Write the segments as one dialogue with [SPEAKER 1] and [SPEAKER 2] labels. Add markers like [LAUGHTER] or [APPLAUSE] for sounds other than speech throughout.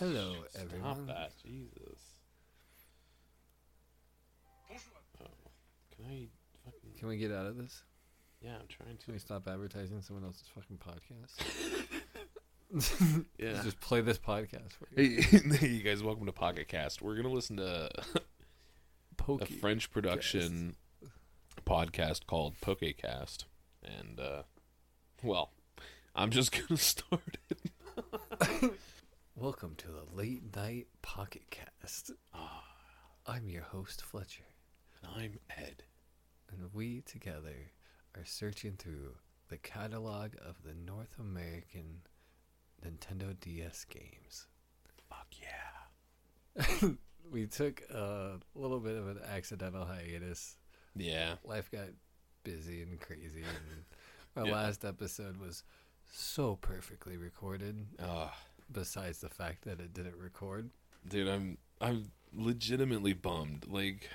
[SPEAKER 1] Hello,
[SPEAKER 2] Stop
[SPEAKER 1] everyone.
[SPEAKER 2] that, Jesus. Oh, can I fucking?
[SPEAKER 1] Can we get out of this?
[SPEAKER 2] Yeah, I'm trying to.
[SPEAKER 1] Can we
[SPEAKER 2] to.
[SPEAKER 1] stop advertising someone else's fucking podcast? [LAUGHS]
[SPEAKER 2] Yeah.
[SPEAKER 1] Just play this podcast for you. [LAUGHS]
[SPEAKER 2] Hey, you guys, welcome to Pocket Cast. We're gonna listen to [LAUGHS] a French production podcast called Pokecast, and uh, well, I'm just gonna start it.
[SPEAKER 1] Welcome to the late night pocket cast.
[SPEAKER 2] Ah,
[SPEAKER 1] I'm your host Fletcher,
[SPEAKER 2] and I'm Ed.
[SPEAKER 1] and we together are searching through the catalog of the North American Nintendo DS games.
[SPEAKER 2] Fuck yeah. [LAUGHS]
[SPEAKER 1] We took a little bit of an accidental hiatus.
[SPEAKER 2] Yeah.
[SPEAKER 1] Life got busy and crazy, and [LAUGHS] our
[SPEAKER 2] Yeah.
[SPEAKER 1] last episode was so perfectly recorded.
[SPEAKER 2] Ah,
[SPEAKER 1] Besides the fact that it didn't record,
[SPEAKER 2] dude, I'm I'm legitimately bummed. Like,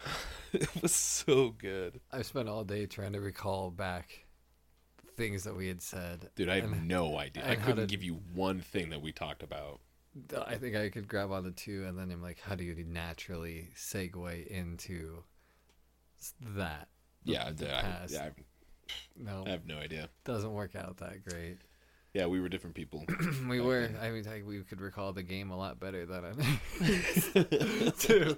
[SPEAKER 2] [LAUGHS] it was so good,
[SPEAKER 1] I spent all day trying to recall back things that we had said.
[SPEAKER 2] dude. I have
[SPEAKER 1] And-
[SPEAKER 2] no idea. I couldn't
[SPEAKER 1] to-
[SPEAKER 2] give you one thing that we talked about.
[SPEAKER 1] I think I could grab on the two, and then I'm like, how do you naturally segue into that?
[SPEAKER 2] Yeah,
[SPEAKER 1] the
[SPEAKER 2] I, yeah,
[SPEAKER 1] No,
[SPEAKER 2] I have no idea.
[SPEAKER 1] doesn't work out that great.
[SPEAKER 2] Yeah, we were different people. [CLEARS THROAT]
[SPEAKER 1] we were.
[SPEAKER 2] then.
[SPEAKER 1] I mean, like, we could recall the game a lot better than I [LAUGHS] too.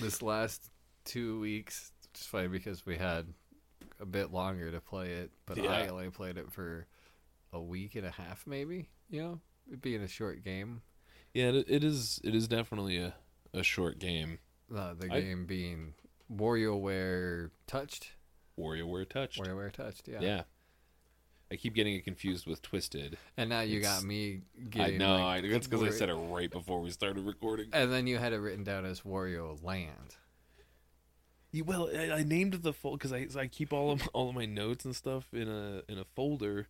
[SPEAKER 1] this last two weeks, it's funny because we had a bit longer to play it, but I only played it for a week and a half, maybe. You know, it being a short game.
[SPEAKER 2] Yeah, it, it is. It is definitely a, a short game.
[SPEAKER 1] Uh, the
[SPEAKER 2] I-
[SPEAKER 1] game being WarioWare touched.
[SPEAKER 2] WarioWare touched.
[SPEAKER 1] WarioWare touched. Yeah.
[SPEAKER 2] yeah. I keep getting it confused with Twisted.
[SPEAKER 1] And now you
[SPEAKER 2] It's-
[SPEAKER 1] got me
[SPEAKER 2] I know.
[SPEAKER 1] like,
[SPEAKER 2] I, that's because I said it right before we started recording.
[SPEAKER 1] And then you had it written down as Wario Land.
[SPEAKER 2] You, well, I, I named the folder because I I keep all of all of my notes and stuff in a in a folder,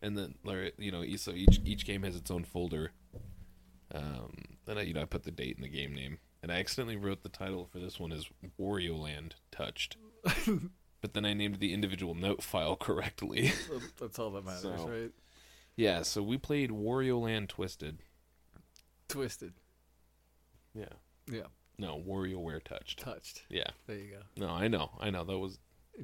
[SPEAKER 2] and then you know so each each game has its own folder. Um, and I you know I put the date and the game name, and I accidentally wrote the title for this one as Wario Land Touched, [LAUGHS] but then I named the individual note file [LAUGHS] correctly.
[SPEAKER 1] That's all that matters, [LAUGHS]
[SPEAKER 2] So-
[SPEAKER 1] right?
[SPEAKER 2] yeah, so we played Wario Land Twisted.
[SPEAKER 1] Twisted.
[SPEAKER 2] Yeah,
[SPEAKER 1] Yeah.
[SPEAKER 2] no WarioWare Touched.
[SPEAKER 1] Touched.
[SPEAKER 2] Yeah,
[SPEAKER 1] There you go.
[SPEAKER 2] no, I know, I know that was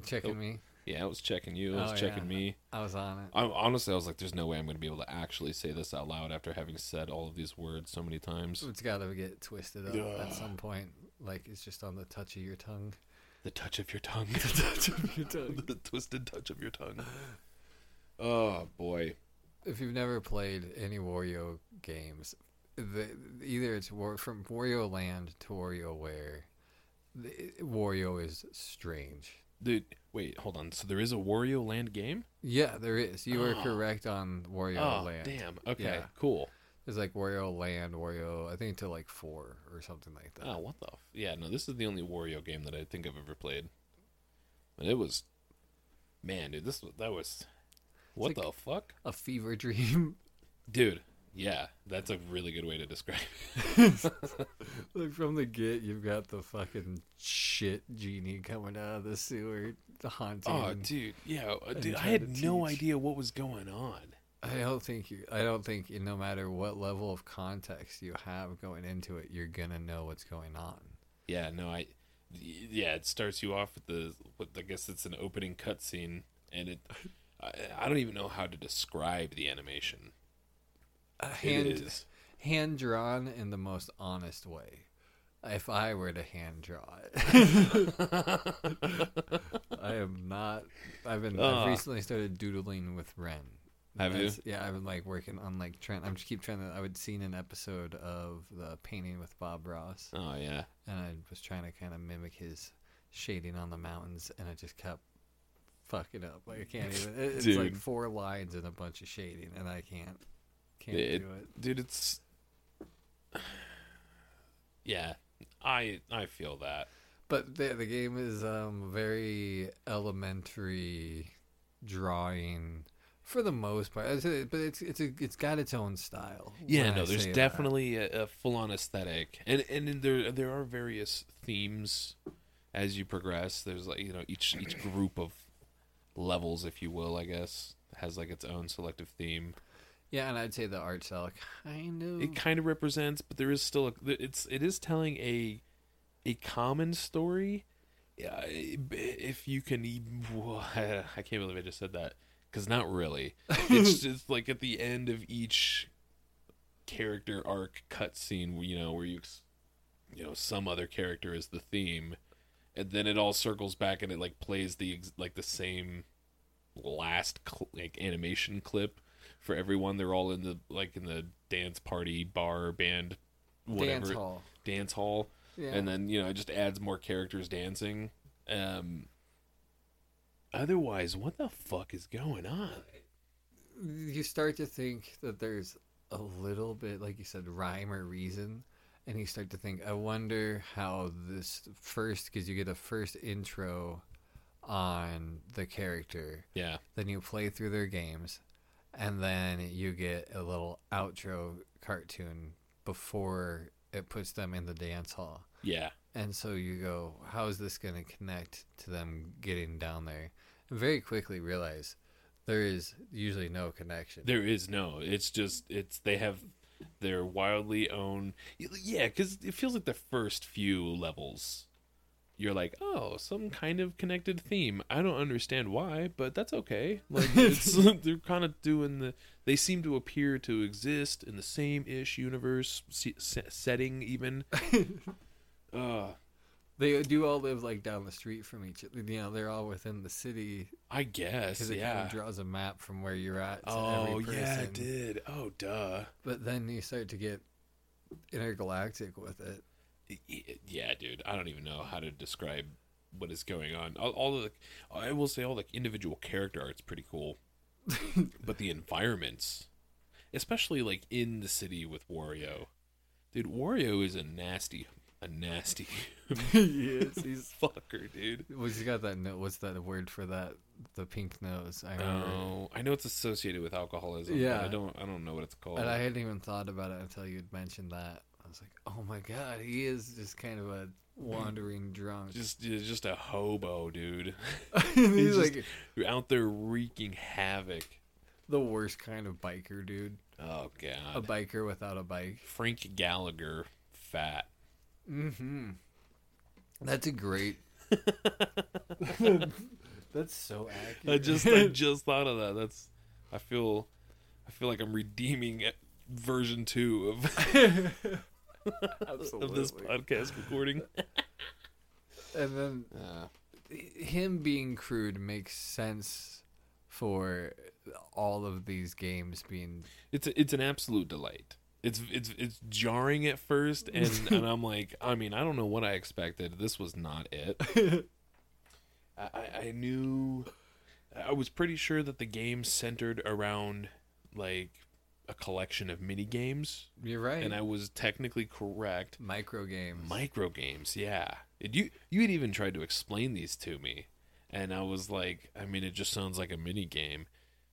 [SPEAKER 1] Checking
[SPEAKER 2] Oh.
[SPEAKER 1] me.
[SPEAKER 2] yeah, I was checking you, I was
[SPEAKER 1] Oh,
[SPEAKER 2] checking
[SPEAKER 1] yeah.
[SPEAKER 2] me.
[SPEAKER 1] I was on it.
[SPEAKER 2] I, honestly, I was like, "There's no way I'm going to be able to actually say this out loud after having said all of these words so many times."
[SPEAKER 1] It's got to get twisted up
[SPEAKER 2] Ugh.
[SPEAKER 1] at some point. Like it's just on the touch of your tongue.
[SPEAKER 2] The touch of your tongue, [LAUGHS]
[SPEAKER 1] the touch of your tongue. [LAUGHS]
[SPEAKER 2] the twisted touch of your tongue. Oh boy,
[SPEAKER 1] If you've never played any Wario games, the, either it's War, from Wario Land to WarioWare, the, Wario is strange.
[SPEAKER 2] dude. Wait, hold on. So there is a Wario Land game?
[SPEAKER 1] Yeah, there is. You were
[SPEAKER 2] Oh.
[SPEAKER 1] correct on Wario
[SPEAKER 2] oh,
[SPEAKER 1] Land.
[SPEAKER 2] damn. Okay,
[SPEAKER 1] Yeah.
[SPEAKER 2] cool.
[SPEAKER 1] There's like Wario Land, Wario, I think to like four or something like that.
[SPEAKER 2] Oh, what the? F- yeah, no. This is the only Wario game that I think I've ever played. And it was, man, dude. This was that was. What
[SPEAKER 1] like-
[SPEAKER 2] the fuck,
[SPEAKER 1] A fever dream. [LAUGHS]
[SPEAKER 2] dude? Yeah, that's a really good way to describe. [LAUGHS]
[SPEAKER 1] like from the get, you've got the fucking shit genie coming out of the sewer, the haunting.
[SPEAKER 2] Oh, dude, yeah, uh, dude. I had no idea what was going on.
[SPEAKER 1] I don't think you. I don't think no matter what level of context you have going into it, you're gonna know what's going on.
[SPEAKER 2] Yeah, no, I. Yeah, it starts you off with the. What I guess it's an opening cutscene, and it. I, I don't even know how to describe the animation. It
[SPEAKER 1] hand
[SPEAKER 2] is.
[SPEAKER 1] hand drawn in the most honest way. If I were to hand draw it, [LAUGHS] [LAUGHS] I am not. I've been.
[SPEAKER 2] Ah.
[SPEAKER 1] I've recently started doodling with Ren.
[SPEAKER 2] Have you?
[SPEAKER 1] Yeah, I've been like working on like trying. I'm just keep trying to. I would seen an episode of the painting with Bob Ross,
[SPEAKER 2] Oh yeah.
[SPEAKER 1] and I was trying to kind of mimic his shading on the mountains, and I just kept fucking up. Like I can't [LAUGHS] even. it- It's like four lines and a bunch of shading, and I can't can't
[SPEAKER 2] It-
[SPEAKER 1] do it.
[SPEAKER 2] dude it's yeah i i feel that
[SPEAKER 1] But the the game is um very elementary drawing for the most part. But it's it's a, it's got its own style.
[SPEAKER 2] yeah no
[SPEAKER 1] I
[SPEAKER 2] there's definitely a, a full-on aesthetic and and there there are various themes as you progress there's like you know each each group of levels if you will i guess has like its own selective theme
[SPEAKER 1] Yeah, and I'd say the art style kind of.
[SPEAKER 2] It kind of represents, but there is still a, it's it is telling a a common story. Yeah, if you can, [LAUGHS] I can't believe I just said that because not really. [LAUGHS] It's just like at the end of each character arc cutscene, you know, where you, you know, some other character is the theme, and then it all circles back and it like plays the like the same last cl- like animation clip for everyone. They're all in the like in the dance party bar band, whatever
[SPEAKER 1] dance hall.
[SPEAKER 2] dance hall,
[SPEAKER 1] Yeah.
[SPEAKER 2] and then you know it just adds more characters dancing. Um. Otherwise, what the fuck is going on?
[SPEAKER 1] you start to think that there's a little bit, like you said, rhyme or reason, and you start to think, I wonder how this first, because you get a first intro on the character,
[SPEAKER 2] Yeah,
[SPEAKER 1] then you play through their games, and then you get a little outro cartoon before it puts them in the dance hall.
[SPEAKER 2] yeah,
[SPEAKER 1] And so you go, how is this going to connect to them getting down there? And very quickly realize there is usually no connection.
[SPEAKER 2] there is no. It's just it's they have their wildly own. Yeah, because it feels like the first few levels. You're like, oh, some kind of connected theme. I don't understand why, but that's okay. Like it's, [LAUGHS] [LAUGHS] they're kind of doing the. They seem to appear to exist in the same ish universe se- se- setting, even. [LAUGHS] uh,
[SPEAKER 1] They do all live like down the street from each other. You know, they're all within the city
[SPEAKER 2] I guess,
[SPEAKER 1] because it
[SPEAKER 2] yeah.
[SPEAKER 1] kind of draws a map from where you're at. To
[SPEAKER 2] oh yeah, it did. Oh duh.
[SPEAKER 1] But then you start to get intergalactic with it.
[SPEAKER 2] Yeah dude i don't even know how to describe what is going on all, all the i will say all the individual character art's pretty cool [LAUGHS] but the environments especially like in the city with wario dude wario is a nasty a nasty [LAUGHS]
[SPEAKER 1] yes, he's. [LAUGHS]
[SPEAKER 2] fucker dude
[SPEAKER 1] What's he's got that? No, what's that word for that? The pink nose. I remember.
[SPEAKER 2] no i know it's associated with alcoholism
[SPEAKER 1] Yeah.
[SPEAKER 2] but i don't i don't know what it's called
[SPEAKER 1] And I hadn't even thought about it until you'd mentioned that. I was like, oh my god, he is just kind of a wandering [CLEARS THROAT] drunk.
[SPEAKER 2] just just a hobo dude [LAUGHS]
[SPEAKER 1] he's
[SPEAKER 2] he's
[SPEAKER 1] like
[SPEAKER 2] out there wreaking havoc
[SPEAKER 1] the worst kind of biker dude.
[SPEAKER 2] oh god
[SPEAKER 1] A biker without a bike.
[SPEAKER 2] Frank Gallagher fat.
[SPEAKER 1] Mm-hmm. That's a great. [LAUGHS] That's so accurate.
[SPEAKER 2] I just I [LAUGHS] just thought of that. That's I feel I feel like I'm redeeming version 2 of [LAUGHS] of this podcast recording.
[SPEAKER 1] And then
[SPEAKER 2] Uh,
[SPEAKER 1] him being crude makes sense for all of these games being
[SPEAKER 2] it's a, it's an absolute delight. It's it's it's jarring at first and [LAUGHS] and I'm like, I mean, I don't know what I expected. This was not it. [LAUGHS] I I- knew I was pretty sure that the game centered around like a collection of mini games
[SPEAKER 1] You're right.
[SPEAKER 2] and I was technically correct.
[SPEAKER 1] Micro games.
[SPEAKER 2] Micro games, yeah. It, you you had even tried to explain these to me, and I was like, I mean, it just sounds like a mini game,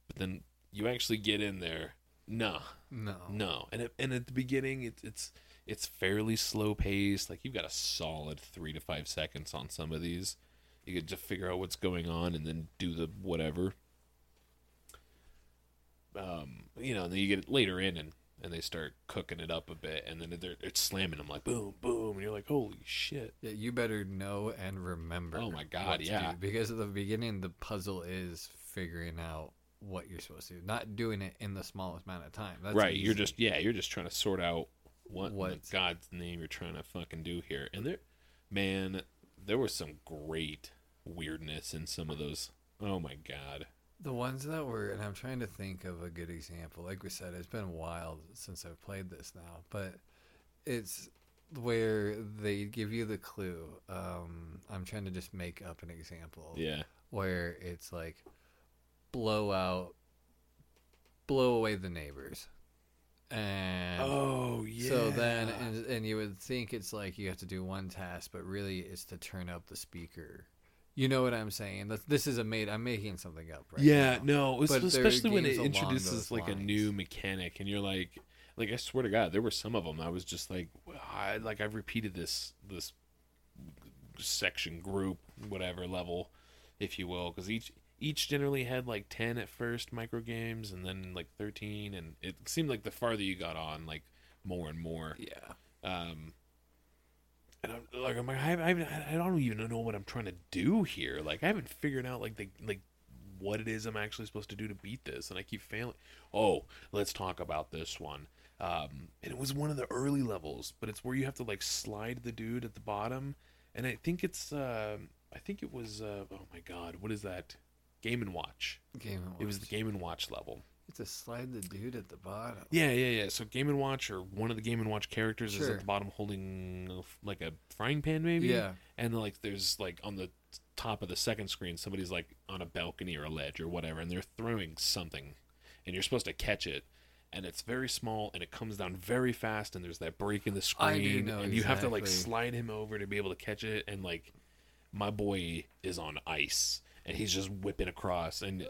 [SPEAKER 2] but then you actually get in there, no,
[SPEAKER 1] no.
[SPEAKER 2] no, and it, and at the beginning, it's it's it's fairly slow paced. Like you've got a solid three to five seconds on some of these. You could just figure out what's going on and then do the whatever. Um, you know, and then you get it later in and and they start cooking it up a bit, and then they're it's slamming them like boom, boom, and you're like, holy shit.
[SPEAKER 1] Yeah, you better know and remember.
[SPEAKER 2] Oh my God, yeah.
[SPEAKER 1] do, because at the beginning, the puzzle is figuring out what you're supposed to do, not doing it in the smallest amount of time. That's
[SPEAKER 2] right, you're just yeah, you're just trying to sort out what in God's name you're trying to fucking do here. And there, man, there was some great weirdness in some of those. Oh my god.
[SPEAKER 1] the ones that were, and I'm trying to think of a good example. Like we said, it's been a while since I've played this now, but it's where they give you the clue. Um, I'm trying to just make up an example.
[SPEAKER 2] Yeah.
[SPEAKER 1] where it's like blow out blow away the neighbors. And
[SPEAKER 2] Oh yeah.
[SPEAKER 1] so then and, and you would think it's like you have to do one task but really it's to turn up the speaker. You know what i'm saying? This is a made i'm making something up right
[SPEAKER 2] yeah,
[SPEAKER 1] now.
[SPEAKER 2] no,
[SPEAKER 1] But
[SPEAKER 2] especially when it introduces like a new mechanic, and you're like, like I swear to God, there were some of them I was just like, well, I, like I've repeated this this section group whatever level, if you will, because each each generally had like 10 at first micro games and then like 13 and it seemed like the farther you got on like more and more.
[SPEAKER 1] Yeah.
[SPEAKER 2] um and I'm like I'm like I, I, I don't even know what I'm trying to do here. Like I haven't figured out like the like what it is I'm actually supposed to do to beat this and I keep failing. Oh let's talk about this one. Um and it was one of the early levels but it's where you have to like slide the dude at the bottom and I think it's uh I think it was uh oh my god what is that Game and Watch
[SPEAKER 1] Game and Watch.
[SPEAKER 2] it was the Game and Watch level
[SPEAKER 1] It's a slide the dude at the bottom.
[SPEAKER 2] yeah, yeah, yeah. So Game and Watch or one of the Game and Watch characters is
[SPEAKER 1] Sure.
[SPEAKER 2] at the bottom holding like a frying pan, maybe.
[SPEAKER 1] Yeah.
[SPEAKER 2] And like there's like on the top of the second screen, somebody's like on a balcony or a ledge or whatever, and they're throwing something, and you're supposed to catch it. And it's very small, and it comes down very fast, and there's that break in the
[SPEAKER 1] I do
[SPEAKER 2] screen,
[SPEAKER 1] know
[SPEAKER 2] and you have to like
[SPEAKER 1] exactly.
[SPEAKER 2] slide him over to be able to catch it. And like, my boy is on ice, and he's just whipping across, and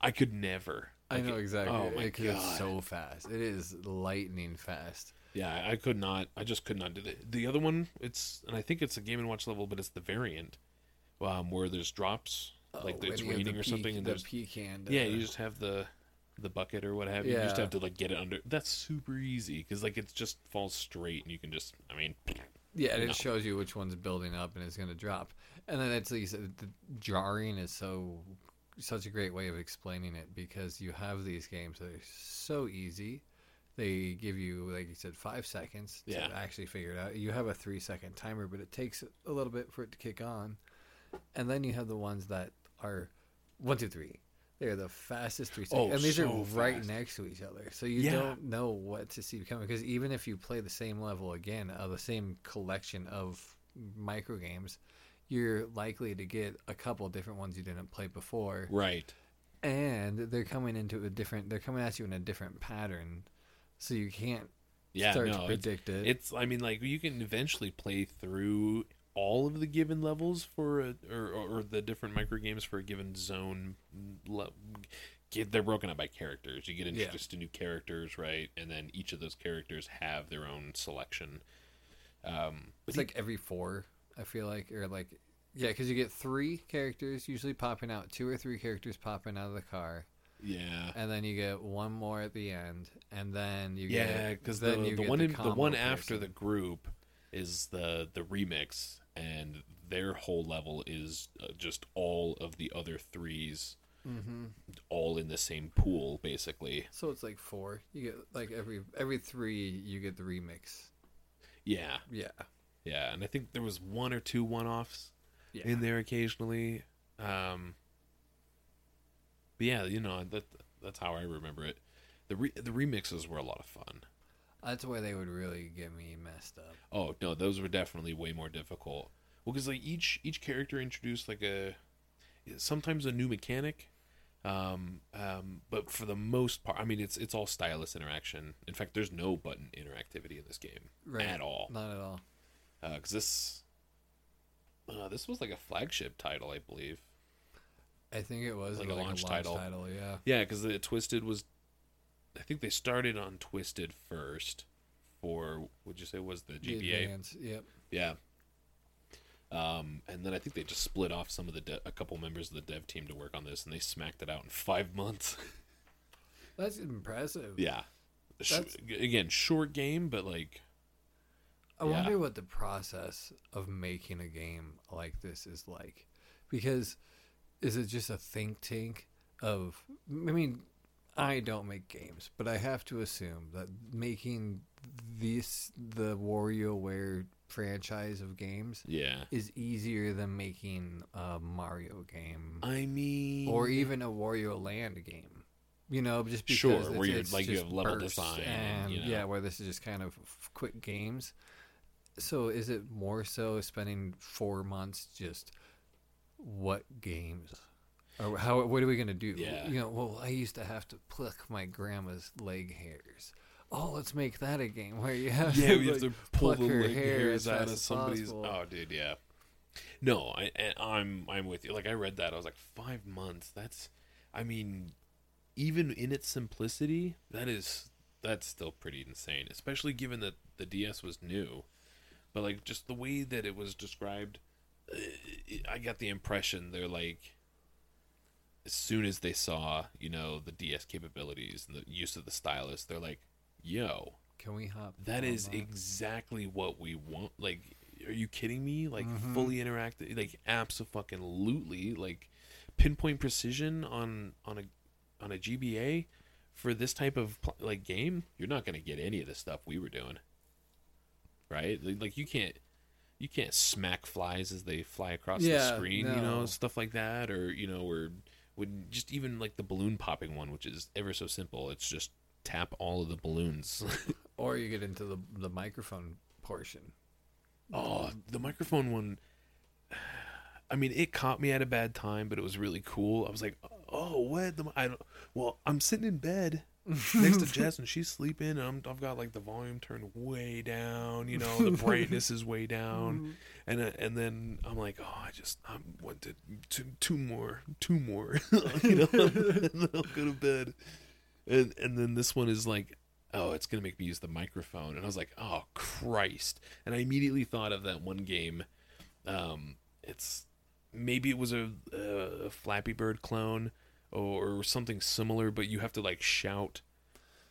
[SPEAKER 2] I could never.
[SPEAKER 1] I know exactly.
[SPEAKER 2] Oh my
[SPEAKER 1] it's
[SPEAKER 2] God.
[SPEAKER 1] so fast. It is lightning fast.
[SPEAKER 2] Yeah, I- could not. I just could not do it. The other one, it's and I think it's a Game and Watch level, but it's the variant, um, where there's drops, like
[SPEAKER 1] Oh,
[SPEAKER 2] it's
[SPEAKER 1] you have
[SPEAKER 2] raining or something, and
[SPEAKER 1] the
[SPEAKER 2] there's
[SPEAKER 1] pecan.
[SPEAKER 2] yeah,
[SPEAKER 1] uh,
[SPEAKER 2] you just have the the bucket or what have you. You just have to like get it under. That's super easy because like it just falls straight, and you can just. I mean,
[SPEAKER 1] Yeah, and
[SPEAKER 2] No.
[SPEAKER 1] it shows you which one's building up and is going to drop. And then it's said, the jarring is so such a great way of explaining it because you have these games that are so easy. They give you, like you said, five seconds to
[SPEAKER 2] Yeah.
[SPEAKER 1] actually figure it out. You have a three second timer, but it takes a little bit for it to kick on. And then you have the ones that are one, two, three. They're the fastest three seconds.
[SPEAKER 2] Oh,
[SPEAKER 1] and these are right
[SPEAKER 2] fast.
[SPEAKER 1] next to each other. So you
[SPEAKER 2] Yeah.
[SPEAKER 1] don't know what to see coming. Because even if you play the same level again, uh, the same collection of micro games, you're likely to get a couple different ones you didn't play before.
[SPEAKER 2] right?
[SPEAKER 1] And they're coming into a different, they're coming at you in a different pattern. So you can't
[SPEAKER 2] Yeah,
[SPEAKER 1] start
[SPEAKER 2] no,
[SPEAKER 1] to
[SPEAKER 2] it's,
[SPEAKER 1] predict it.
[SPEAKER 2] it's. I mean, like you can eventually play through all of the given levels for a, or, or the different micro games for a given zone. le- get- They're broken up by characters. You get
[SPEAKER 1] Yeah.
[SPEAKER 2] introduced to new characters, right? And then each of those characters have their own selection. Um,
[SPEAKER 1] It's like every four, I feel like, or like, yeah, because you get three characters usually popping out, two or three characters popping out of the car,
[SPEAKER 2] yeah,
[SPEAKER 1] and then you get one more at the end, and then you
[SPEAKER 2] yeah,
[SPEAKER 1] get
[SPEAKER 2] because the the one in, the one after
[SPEAKER 1] person.
[SPEAKER 2] the group is the the remix, and their whole level is uh, just all of the other threes
[SPEAKER 1] Mm-hmm.
[SPEAKER 2] all in the same pool, basically.
[SPEAKER 1] So it's like four. You get like every every three, you get the remix.
[SPEAKER 2] Yeah,
[SPEAKER 1] Yeah,
[SPEAKER 2] yeah, and I think there was one or two one-offs
[SPEAKER 1] yeah.
[SPEAKER 2] in there occasionally. Um, but yeah, you know that that's how I remember it. The re- the remixes were a lot of fun.
[SPEAKER 1] That's where they would really get me messed up.
[SPEAKER 2] Oh no, those were definitely way more difficult. Well, because like each each character introduced like a sometimes a new mechanic, um, um, but for the most part, I mean it's it's all stylus interaction. In fact, there's no button interactivity in this game
[SPEAKER 1] Right.
[SPEAKER 2] at all.
[SPEAKER 1] Not at all.
[SPEAKER 2] Because this uh, this was like a flagship title, I believe.
[SPEAKER 1] I think it was
[SPEAKER 2] Like
[SPEAKER 1] like
[SPEAKER 2] a
[SPEAKER 1] a
[SPEAKER 2] launch
[SPEAKER 1] launch,
[SPEAKER 2] title.
[SPEAKER 1] title. Yeah.
[SPEAKER 2] Yeah, because the Twisted was. I think they started on Twisted first. For would you say was the
[SPEAKER 1] The
[SPEAKER 2] GBA?
[SPEAKER 1] advance, Yep.
[SPEAKER 2] Yeah. Um, and then I think they just split off some of the de- a couple members of the dev team to work on this, and they smacked it out in five [LAUGHS] months.
[SPEAKER 1] That's impressive.
[SPEAKER 2] yeah. Sh-
[SPEAKER 1] That's-
[SPEAKER 2] again, short game, but like,
[SPEAKER 1] I
[SPEAKER 2] Yeah.
[SPEAKER 1] wonder what the process of making a game like this is like. Because is it just a think tank of I mean, I don't make games, but I have to assume that making this the WarioWare franchise of games
[SPEAKER 2] yeah.
[SPEAKER 1] is easier than making a Mario game
[SPEAKER 2] I mean,
[SPEAKER 1] or even a Wario Land game. You know, just because
[SPEAKER 2] Sure,
[SPEAKER 1] it's-
[SPEAKER 2] where you're-
[SPEAKER 1] it's
[SPEAKER 2] like you have level design,
[SPEAKER 1] and
[SPEAKER 2] you know.
[SPEAKER 1] yeah, where this is just kind of quick games. So is it more so spending four months just what games? Or how? What are we gonna do?
[SPEAKER 2] Yeah.
[SPEAKER 1] You know, well, I used to have to pluck my grandma's leg hairs. Oh, let's make that a game where you have
[SPEAKER 2] yeah,
[SPEAKER 1] to,
[SPEAKER 2] we have to pull
[SPEAKER 1] pluck
[SPEAKER 2] the
[SPEAKER 1] her
[SPEAKER 2] leg
[SPEAKER 1] hair
[SPEAKER 2] hairs out of somebody's.
[SPEAKER 1] possible.
[SPEAKER 2] Oh, dude, yeah. No, I, I'm I'm with you. Like I read that, I was like, five months. That's, I mean, even in its simplicity, that is that's still pretty insane. Especially given that the DS was new, but like just the way that it was described, uh, I got the impression they're like as soon as they saw, you know, the DS capabilities and the use of the stylus, they're like, "Yo,
[SPEAKER 1] Can we hop?
[SPEAKER 2] that is
[SPEAKER 1] online?
[SPEAKER 2] exactly what we want." Like, are you kidding me? Like
[SPEAKER 1] Mhm.
[SPEAKER 2] fully interactive, like absolutely, like pinpoint precision on on a on a GBA for this type of like game. You're not going to get any of the stuff we were doing, right? Like, you can't you can't smack flies as they fly across the
[SPEAKER 1] Yeah,
[SPEAKER 2] screen, you know, stuff like that, or you know, or when just even like the balloon popping one, which is ever so simple. It's just tap all of the balloons. [LAUGHS]
[SPEAKER 1] Or you get into the the microphone portion.
[SPEAKER 2] oh, the microphone one. I mean, it caught me at a bad time, but it was really cool. I was like, "Oh, what?" The, I don't. Well, I'm sitting in bed next to [LAUGHS] Jess, and she's sleeping, and I'm, I've got like the volume turned way down. You know, the brightness is way down, [LAUGHS] and uh, and then I'm like, "Oh, I just I wanted two two more, two more," [LAUGHS] you know, and then I'll go to bed. And and then this one is like, "Oh, it's gonna make me use the microphone," and I was like, "Oh Christ!" And I immediately thought of that one game. Um, it's maybe it was a, a Flappy Bird clone or something similar, but you have to like shout,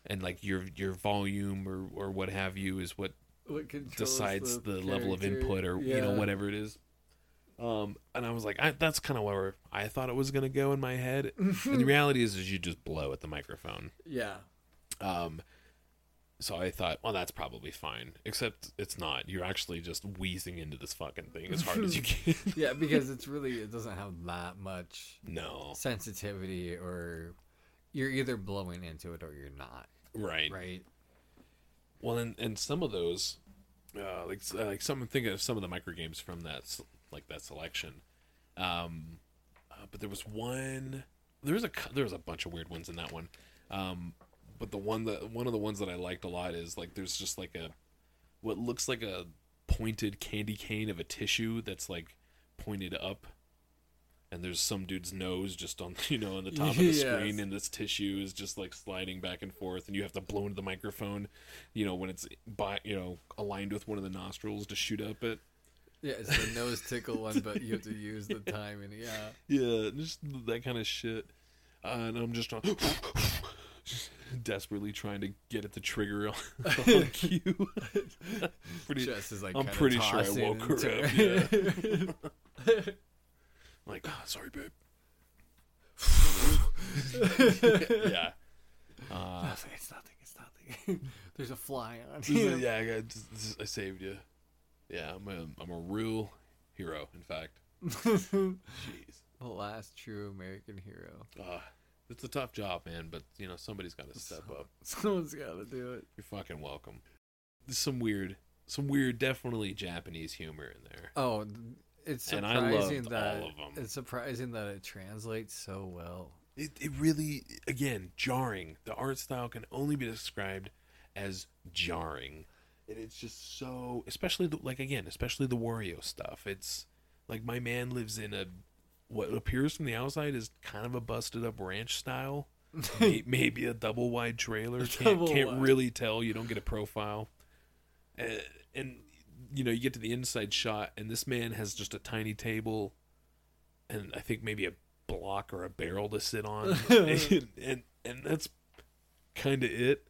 [SPEAKER 2] and like your your volume or or what have you is what
[SPEAKER 1] What
[SPEAKER 2] decides the, level of input or you know whatever it is. Um, and I was like, I, that's kind of where I thought it was gonna go in my head. [LAUGHS] and the reality is, is you just blow at the microphone.
[SPEAKER 1] Yeah.
[SPEAKER 2] Um, so I thought, well, that's probably fine. Except it's not. You're actually just wheezing into this fucking thing as hard as you [LAUGHS] can.
[SPEAKER 1] Yeah, [LAUGHS] because it's really it doesn't have that much
[SPEAKER 2] no,
[SPEAKER 1] sensitivity or you're either blowing into it or you're not,
[SPEAKER 2] right.
[SPEAKER 1] right?
[SPEAKER 2] Well, and and some of those, uh, like like some thinking of some of the micro games from that like that selection. Um, uh, but there was one. There was a there was a bunch of weird ones in that one. Um, but the one that one of the ones that I liked a lot is like there's just like a what looks like a pointed candy cane of a tissue that's like pointed up. And there's some dude's nose just on, [LAUGHS] you know, on the top of the [LAUGHS]
[SPEAKER 1] Yes.
[SPEAKER 2] screen, and this tissue is just like sliding back and forth, and you have to blow into the microphone, you know, when it's by, you know, aligned with one of the nostrils to shoot up it.
[SPEAKER 1] Yeah, it's the nose tickle one, but you have to use the [LAUGHS] timing. Yeah.
[SPEAKER 2] Yeah, just that kind of shit. Uh, and I'm just trying, desperately trying to get at the trigger on, [LAUGHS] on cue. [LAUGHS] pretty,
[SPEAKER 1] Jess is like
[SPEAKER 2] I'm pretty sure I woke her
[SPEAKER 1] and
[SPEAKER 2] up,
[SPEAKER 1] turning. [LAUGHS]
[SPEAKER 2] like, oh, sorry, babe. yeah. Uh,
[SPEAKER 1] Nothing, it's nothing. It's nothing. There's a fly on you.
[SPEAKER 2] yeah, I, got, this- this- I saved you. Yeah, I'm a, I'm a real hero. In fact, jeez,
[SPEAKER 1] the last true American hero.
[SPEAKER 2] uh, it's a tough job, man. But you know, somebody's got to step up. [LAUGHS]
[SPEAKER 1] Someone's got to do it.
[SPEAKER 2] You're fucking welcome. There's some weird, some weird, definitely Japanese humor in there.
[SPEAKER 1] Oh, it's surprising that
[SPEAKER 2] all of 'em.
[SPEAKER 1] it's surprising that it translates so well.
[SPEAKER 2] It, it really, again, jarring. The art style can only be described as jarring, and it's just so, especially the, like again, especially the Wario stuff. It's like my man lives in a what appears from the outside is kind of a busted up ranch style. [LAUGHS] Maybe a double wide trailer. Can't can't
[SPEAKER 1] wide.
[SPEAKER 2] really tell. You don't get a profile. Uh, and you know, you get to the inside shot, and this man has just a tiny table, and I think maybe a block or a barrel to sit on, [LAUGHS] and, and and that's kind of it.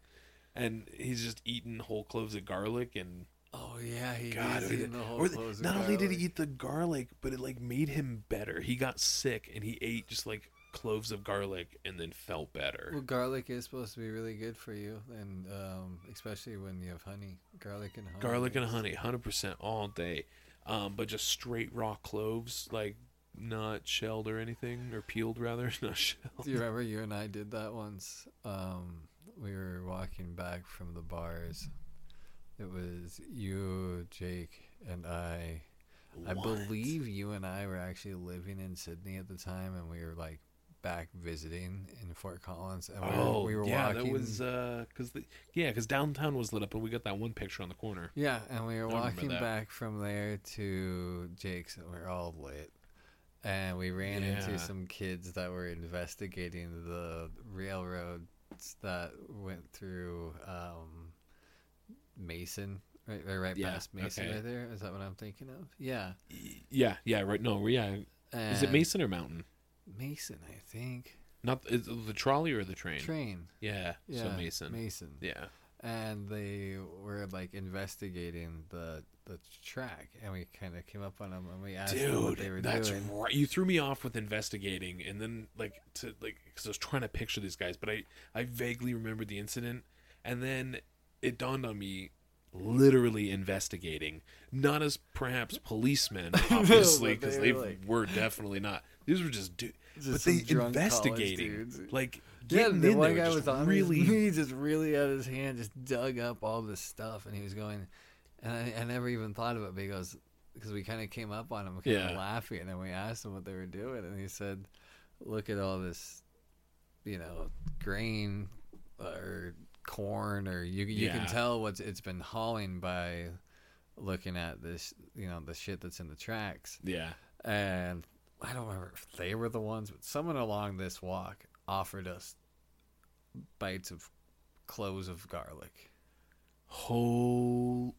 [SPEAKER 2] And he's just eating whole cloves of garlic, and
[SPEAKER 1] Oh yeah, he
[SPEAKER 2] God,
[SPEAKER 1] eating
[SPEAKER 2] the-
[SPEAKER 1] whole
[SPEAKER 2] or the-
[SPEAKER 1] clothes of
[SPEAKER 2] not only did he eat the garlic, but it like made him better. He got sick, and he ate just like cloves of garlic, and then felt better.
[SPEAKER 1] Well, garlic is supposed to be really good for you, and um, especially when you have honey, garlic and honey.
[SPEAKER 2] garlic and honey, hundred percent all day. Um, but just straight raw cloves, like not shelled or anything, or peeled rather, [LAUGHS] not shelled.
[SPEAKER 1] Do you remember you and I did that once? Um, we were walking back from the bars. It was you, Jake, and I. I believe you and I were actually living in Sydney at the time, and we were like back visiting in Fort Collins. And we were,
[SPEAKER 2] Oh,
[SPEAKER 1] we were
[SPEAKER 2] yeah,
[SPEAKER 1] walking.
[SPEAKER 2] that was uh, cause the yeah, cause downtown was lit up, and we got that one picture on the corner.
[SPEAKER 1] Yeah, and we were walking back from there to Jake's, and we are all lit. And we ran
[SPEAKER 2] Yeah.
[SPEAKER 1] into some kids that were investigating the railroads that went through um, Mason, right, right, right
[SPEAKER 2] Yeah,
[SPEAKER 1] past Mason,
[SPEAKER 2] okay.
[SPEAKER 1] right there. Is that what I'm thinking of? Yeah.
[SPEAKER 2] Yeah, yeah, right. No, yeah. Is it Mason or Mountain?
[SPEAKER 1] Mason, I think.
[SPEAKER 2] Not the trolley or the train.
[SPEAKER 1] Train.
[SPEAKER 2] Yeah.
[SPEAKER 1] Yeah.
[SPEAKER 2] So Mason.
[SPEAKER 1] Mason.
[SPEAKER 2] Yeah.
[SPEAKER 1] And they were like investigating the the track, and we kind of came up on them, and we asked them what
[SPEAKER 2] Dude,
[SPEAKER 1] they were
[SPEAKER 2] that's
[SPEAKER 1] doing.
[SPEAKER 2] right. You threw me off with investigating, and then like to like because I was trying to picture these guys, but I I vaguely remembered the incident, and then it dawned on me, literally investigating, not as perhaps [LAUGHS] policemen, [LAUGHS] obviously, because
[SPEAKER 1] they were, like-
[SPEAKER 2] were definitely not. These were just dude,
[SPEAKER 1] Just
[SPEAKER 2] but they investigating,
[SPEAKER 1] dudes.
[SPEAKER 2] like
[SPEAKER 1] Yeah,
[SPEAKER 2] getting
[SPEAKER 1] the
[SPEAKER 2] in
[SPEAKER 1] one
[SPEAKER 2] there,
[SPEAKER 1] guy was on
[SPEAKER 2] really.
[SPEAKER 1] his [LAUGHS] knees, just really out his hand, just dug up all this stuff, and he was going. And I, I never even thought of it because because we kind of came up on him, kind
[SPEAKER 2] Yeah.
[SPEAKER 1] of laughing, and then we asked him what they were doing, and he said, "Look at all this, you know, grain or corn, or you you
[SPEAKER 2] Yeah.
[SPEAKER 1] can tell what's it's been hauling by looking at this, you know, the shit that's in the tracks."
[SPEAKER 2] Yeah,
[SPEAKER 1] and I don't remember if they were the ones, but someone along this walk offered us bites of cloves of garlic.
[SPEAKER 2] holy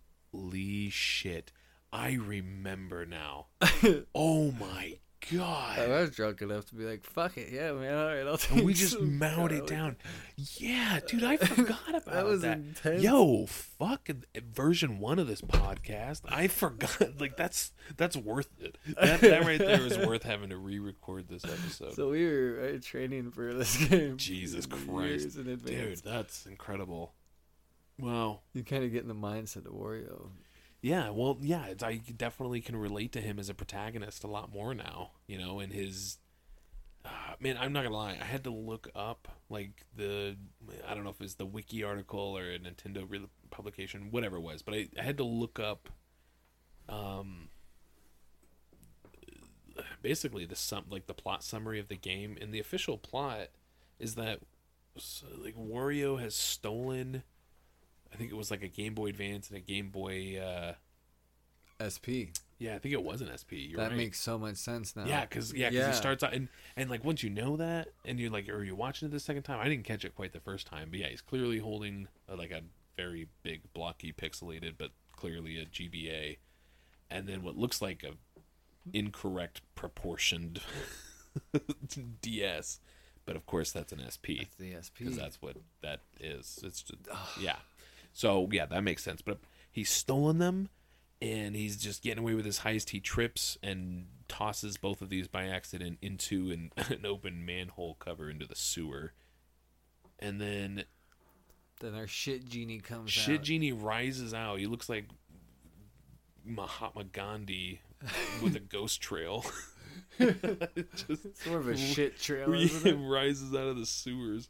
[SPEAKER 2] shit! I remember now. [LAUGHS] oh my god!
[SPEAKER 1] I was drunk enough to be like, "Fuck it, yeah, man, all right, I'll take."
[SPEAKER 2] and we [LAUGHS] just
[SPEAKER 1] some
[SPEAKER 2] mowed it down. Yeah, dude, I [LAUGHS] forgot about
[SPEAKER 1] That was
[SPEAKER 2] that.
[SPEAKER 1] intense.
[SPEAKER 2] Yo, fuck version one of this podcast. I forgot. [LAUGHS] Like that's that's worth it. That, that right there is worth having to re-record this episode.
[SPEAKER 1] So we were uh, training for this game.
[SPEAKER 2] Jesus Christ, dude, that's incredible. Wow.
[SPEAKER 1] You kind of get in the mindset of Wario.
[SPEAKER 2] Yeah, well, yeah, I definitely can relate to him as a protagonist a lot more now. You know, and his uh, man, I'm not gonna lie, I had to look up like the I don't know if it's the wiki article or a Nintendo re- publication, whatever it was, but I, I had to look up, um, basically the sum like the plot summary of the game, and the official plot is that like Wario has stolen. I think it was like a Game Boy Advance and a Game Boy. Uh,
[SPEAKER 1] SP.
[SPEAKER 2] yeah, I think it was an SP. You're
[SPEAKER 1] that
[SPEAKER 2] right.
[SPEAKER 1] makes so much sense now.
[SPEAKER 2] yeah, because yeah, 'cause
[SPEAKER 1] Yeah.
[SPEAKER 2] it starts out and and like once you know that and you're like, or you're watching it the second time. I didn't catch it quite the first time, but yeah, he's clearly holding uh, like a very big, blocky, pixelated, but clearly a GBA, and then what looks like a incorrect proportioned [LAUGHS] DS, but of course that's an SP
[SPEAKER 1] That's the SP.
[SPEAKER 2] because that's what that is. It's just, yeah. So yeah, that makes sense. But he's stolen them, and he's just getting away with his heist. He trips and tosses both of these by accident into an, [LAUGHS] an open manhole cover into the sewer, and then
[SPEAKER 1] then our shit genie comes
[SPEAKER 2] shit
[SPEAKER 1] out.
[SPEAKER 2] genie rises out. He looks like Mahatma Gandhi with a [LAUGHS] ghost trail. [LAUGHS] just
[SPEAKER 1] more of a shit trail,
[SPEAKER 2] he rises out of the sewers.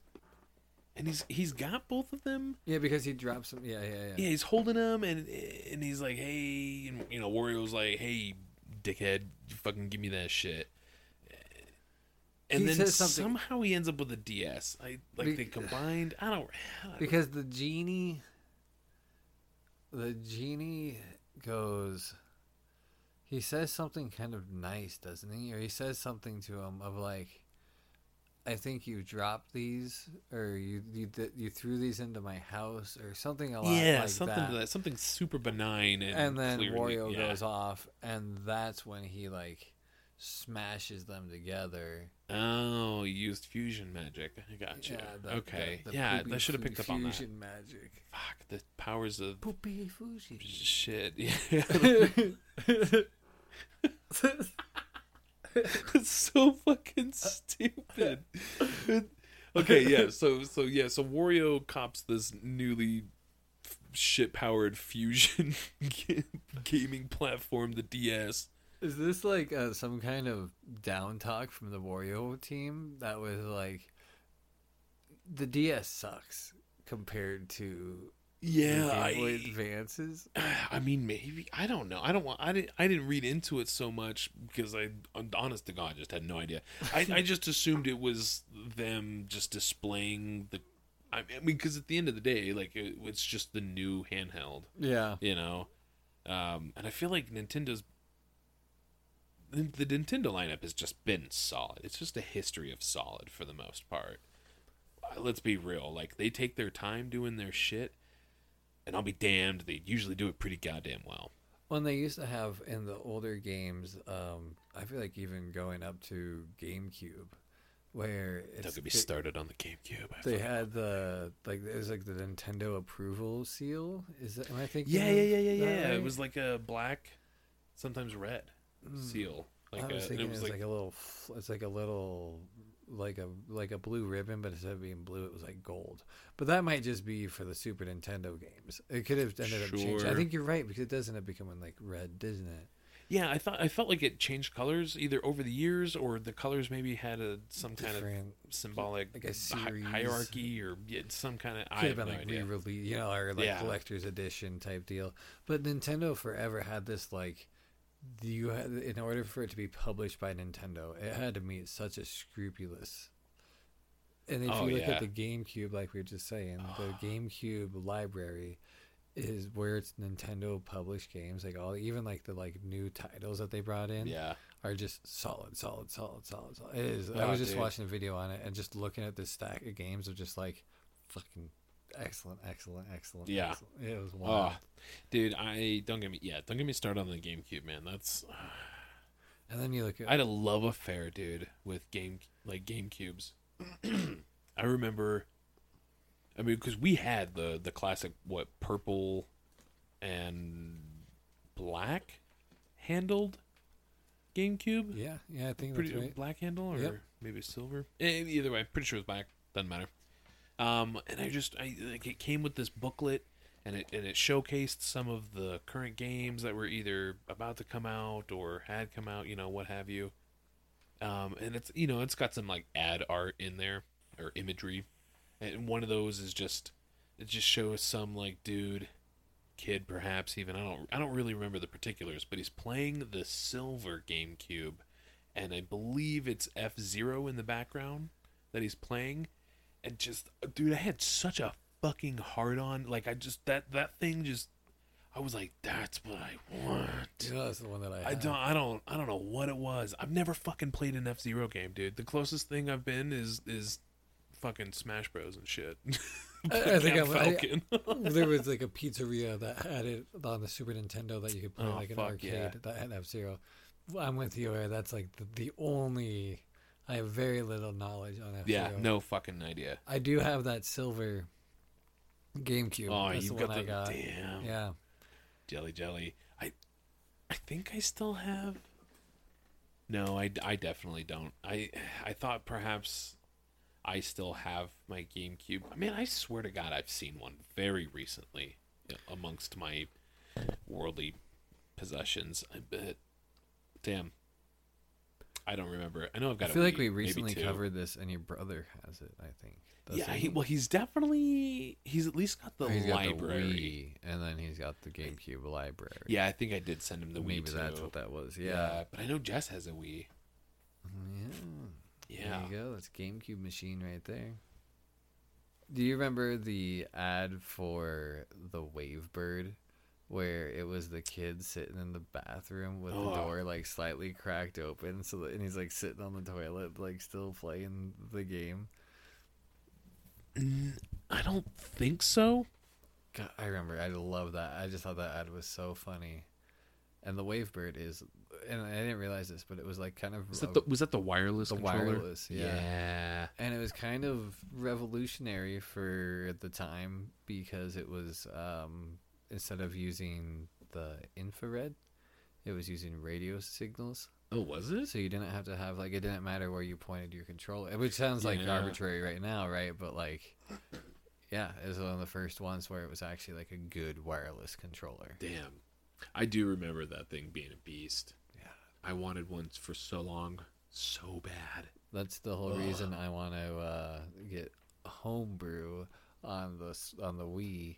[SPEAKER 2] And he's he's got both of them,
[SPEAKER 1] Yeah, because he drops them. Yeah, yeah, yeah.
[SPEAKER 2] Yeah, he's holding him, and and he's like, "Hey," and, you know, Wario's like, "Hey, dickhead, you fucking give me that shit." And
[SPEAKER 1] He
[SPEAKER 2] then somehow he ends up with a DS. I like
[SPEAKER 1] Be-
[SPEAKER 2] they [SIGHS] combined. I don't.
[SPEAKER 1] Because the genie, the genie goes. He says something kind of nice, doesn't he? Or he says something to him of like, "I think you dropped these, or you you you threw these into my house, or something a lot
[SPEAKER 2] yeah,
[SPEAKER 1] like
[SPEAKER 2] something
[SPEAKER 1] that."
[SPEAKER 2] that, something super benign, and,
[SPEAKER 1] and then
[SPEAKER 2] clearly-
[SPEAKER 1] Wario
[SPEAKER 2] yeah.
[SPEAKER 1] goes off, and that's when he like smashes them together.
[SPEAKER 2] Oh, you used fusion magic. I got you.
[SPEAKER 1] the-
[SPEAKER 2] okay,
[SPEAKER 1] the- the
[SPEAKER 2] yeah, I should have picked up on that.
[SPEAKER 1] fusion magic.
[SPEAKER 2] Fuck the powers of
[SPEAKER 1] Poopy fusion.
[SPEAKER 2] shit. Yeah. [LAUGHS] [LAUGHS] [LAUGHS] [LAUGHS] it's so fucking [LAUGHS] stupid. okay, yeah. So so yeah. So Wario cops this newly shit powered fusion [LAUGHS] gaming platform, the DS.
[SPEAKER 1] Is this like uh, some kind of down talk from the Wario team that was like the DS sucks compared to
[SPEAKER 2] Yeah,
[SPEAKER 1] Game Boy
[SPEAKER 2] I,
[SPEAKER 1] Advances? [SIGHS]
[SPEAKER 2] I mean maybe I don't know. I don't want. I didn't. I didn't read into it so much because I, honest to God, just had no idea. I, I just assumed it was them just displaying the. I mean, because at the end of the day, like it, it's just the new handheld.
[SPEAKER 1] Yeah.
[SPEAKER 2] you know um and i feel like nintendo's the nintendo lineup has just been solid it's just a history of solid for the most part Uh, let's be real like they take their time doing their shit and i'll be damned they usually do it pretty goddamn well
[SPEAKER 1] When they used to have in the older games, um, I feel like even going up to GameCube, where it's
[SPEAKER 2] Don't get me started on the GameCube. I
[SPEAKER 1] They had the like it was like the Nintendo approval seal. Is that am I thinking?
[SPEAKER 2] yeah, yeah, yeah, yeah, yeah. It was like a black, sometimes red
[SPEAKER 1] Mm.
[SPEAKER 2] seal. Like
[SPEAKER 1] I was
[SPEAKER 2] a,
[SPEAKER 1] thinking
[SPEAKER 2] it was
[SPEAKER 1] like,
[SPEAKER 2] like,
[SPEAKER 1] a little. It's like a little, like a like a blue ribbon, but instead of being blue, it was like gold. But that might just be for the Super Nintendo games. It could have ended up changing. I think you're right because it does end up becoming like red, doesn't it?
[SPEAKER 2] yeah. I thought I felt like it changed colors either over the years or the colors maybe had a some kind of symbolic
[SPEAKER 1] like a
[SPEAKER 2] hi-
[SPEAKER 1] series.
[SPEAKER 2] hierarchy or some kind of. I
[SPEAKER 1] Could
[SPEAKER 2] have
[SPEAKER 1] have been
[SPEAKER 2] no
[SPEAKER 1] like re-release, you know, or like
[SPEAKER 2] Yeah.
[SPEAKER 1] collector's edition type deal. But Nintendo forever had this like, you had in order for it to be published by Nintendo, it had to meet such a scrupulous. And if
[SPEAKER 2] Oh,
[SPEAKER 1] you look
[SPEAKER 2] yeah.
[SPEAKER 1] at the GameCube, like we were just saying, the [SIGHS] GameCube library is where it's Nintendo published games, like all even like the like new titles that they brought in
[SPEAKER 2] Yeah.
[SPEAKER 1] are just solid, solid, solid, solid, solid. It is. I
[SPEAKER 2] Oh,
[SPEAKER 1] was just
[SPEAKER 2] dude.
[SPEAKER 1] watching a video on it and just looking at this stack of games of just like fucking excellent, excellent, excellent.
[SPEAKER 2] Yeah.
[SPEAKER 1] excellent. It was wild.
[SPEAKER 2] Oh, dude, I don't get me. Yeah, don't get me started on the GameCube, man. That's
[SPEAKER 1] And then you look at
[SPEAKER 2] I had a love affair, dude, with game like GameCubes. [CLEARS THROAT] I remember. I mean, because we had the the classic what purple and black handled GameCube.
[SPEAKER 1] yeah, yeah, I think
[SPEAKER 2] Pretty
[SPEAKER 1] that's right.
[SPEAKER 2] black handle or
[SPEAKER 1] Yep.
[SPEAKER 2] maybe silver. Eh, Either way, pretty sure it was black. Doesn't matter. Um, and I just I like it came with this booklet, and it and it showcased some of the current games that were either about to come out or had come out, you know, what have you. Um, and it's you know it's got some like ad art in there or imagery, and one of those is just it just shows some like dude, kid perhaps even I don't I don't really remember the particulars, but he's playing the silver GameCube, and I believe it's F Zero in the background that he's playing, and just dude, I had such a fucking hard on. Like I just that that thing just, I was like, that's what I want.
[SPEAKER 1] You know, that's the one that I.
[SPEAKER 2] I don't, I don't, I don't know what it was. I've never fucking played an F Zero game, dude. The closest thing I've been is is fucking Smash Bros and shit. [LAUGHS]
[SPEAKER 1] I, I think I'm, I,
[SPEAKER 2] Falcon. [LAUGHS]
[SPEAKER 1] there was like a [LAUGHS] pizzeria that had it on the Super Nintendo that you could play
[SPEAKER 2] Oh,
[SPEAKER 1] like an arcade
[SPEAKER 2] yeah.
[SPEAKER 1] that had F Zero. I'm with you. That's like the, the only. I have very little knowledge on F Zero.
[SPEAKER 2] yeah, no fucking idea.
[SPEAKER 1] I do have that silver GameCube.
[SPEAKER 2] Oh,
[SPEAKER 1] That's
[SPEAKER 2] you've
[SPEAKER 1] the
[SPEAKER 2] got
[SPEAKER 1] one
[SPEAKER 2] the
[SPEAKER 1] I got.
[SPEAKER 2] damn
[SPEAKER 1] Yeah.
[SPEAKER 2] jelly jelly. I, I think I still have. No, I, I definitely don't. I I thought perhaps I still have my GameCube. I mean, I swear to God, I've seen one very recently amongst my worldly possessions. I bet. Damn. I don't remember. I know I've got.
[SPEAKER 1] I
[SPEAKER 2] feel
[SPEAKER 1] like we recently covered this, and your brother has it. I think.
[SPEAKER 2] Yeah, he, well, he's definitely he's at least got the
[SPEAKER 1] he's got the
[SPEAKER 2] library.
[SPEAKER 1] Wii, and then he's got the GameCube library.
[SPEAKER 2] yeah, I think I did send him the Wii
[SPEAKER 1] maybe
[SPEAKER 2] too.
[SPEAKER 1] that's what that was.
[SPEAKER 2] Yeah.
[SPEAKER 1] Yeah.
[SPEAKER 2] but I know Jess has a Wii.
[SPEAKER 1] Yeah.
[SPEAKER 2] Yeah.
[SPEAKER 1] There you go. That's GameCube machine right there. Do you remember the ad for the Wavebird where it was the kid sitting in the bathroom with the
[SPEAKER 2] Oh.
[SPEAKER 1] door like slightly cracked open so that, and he's like sitting on the toilet like still playing the game?
[SPEAKER 2] Mm, I don't think so.
[SPEAKER 1] God, I remember. I love that. I just thought that ad was so funny. And the Wavebird is and I didn't realize this, but it was like kind of
[SPEAKER 2] Was that the, was that the wireless
[SPEAKER 1] the
[SPEAKER 2] controller?
[SPEAKER 1] wireless, yeah.
[SPEAKER 2] yeah.
[SPEAKER 1] and it was kind of revolutionary for the time because it was um, instead of using the infrared it was using radio signals
[SPEAKER 2] Oh, was it?
[SPEAKER 1] so you didn't have to have like it didn't matter where you pointed your controller which sounds like
[SPEAKER 2] Yeah.
[SPEAKER 1] arbitrary right now right but like yeah it was one of the first ones where it was actually like a good wireless controller
[SPEAKER 2] Damn. I do remember that thing being a beast.
[SPEAKER 1] Yeah.
[SPEAKER 2] I wanted one for so long, so bad.
[SPEAKER 1] that's the whole
[SPEAKER 2] Ugh.
[SPEAKER 1] reason i want to uh, get homebrew on the on the wii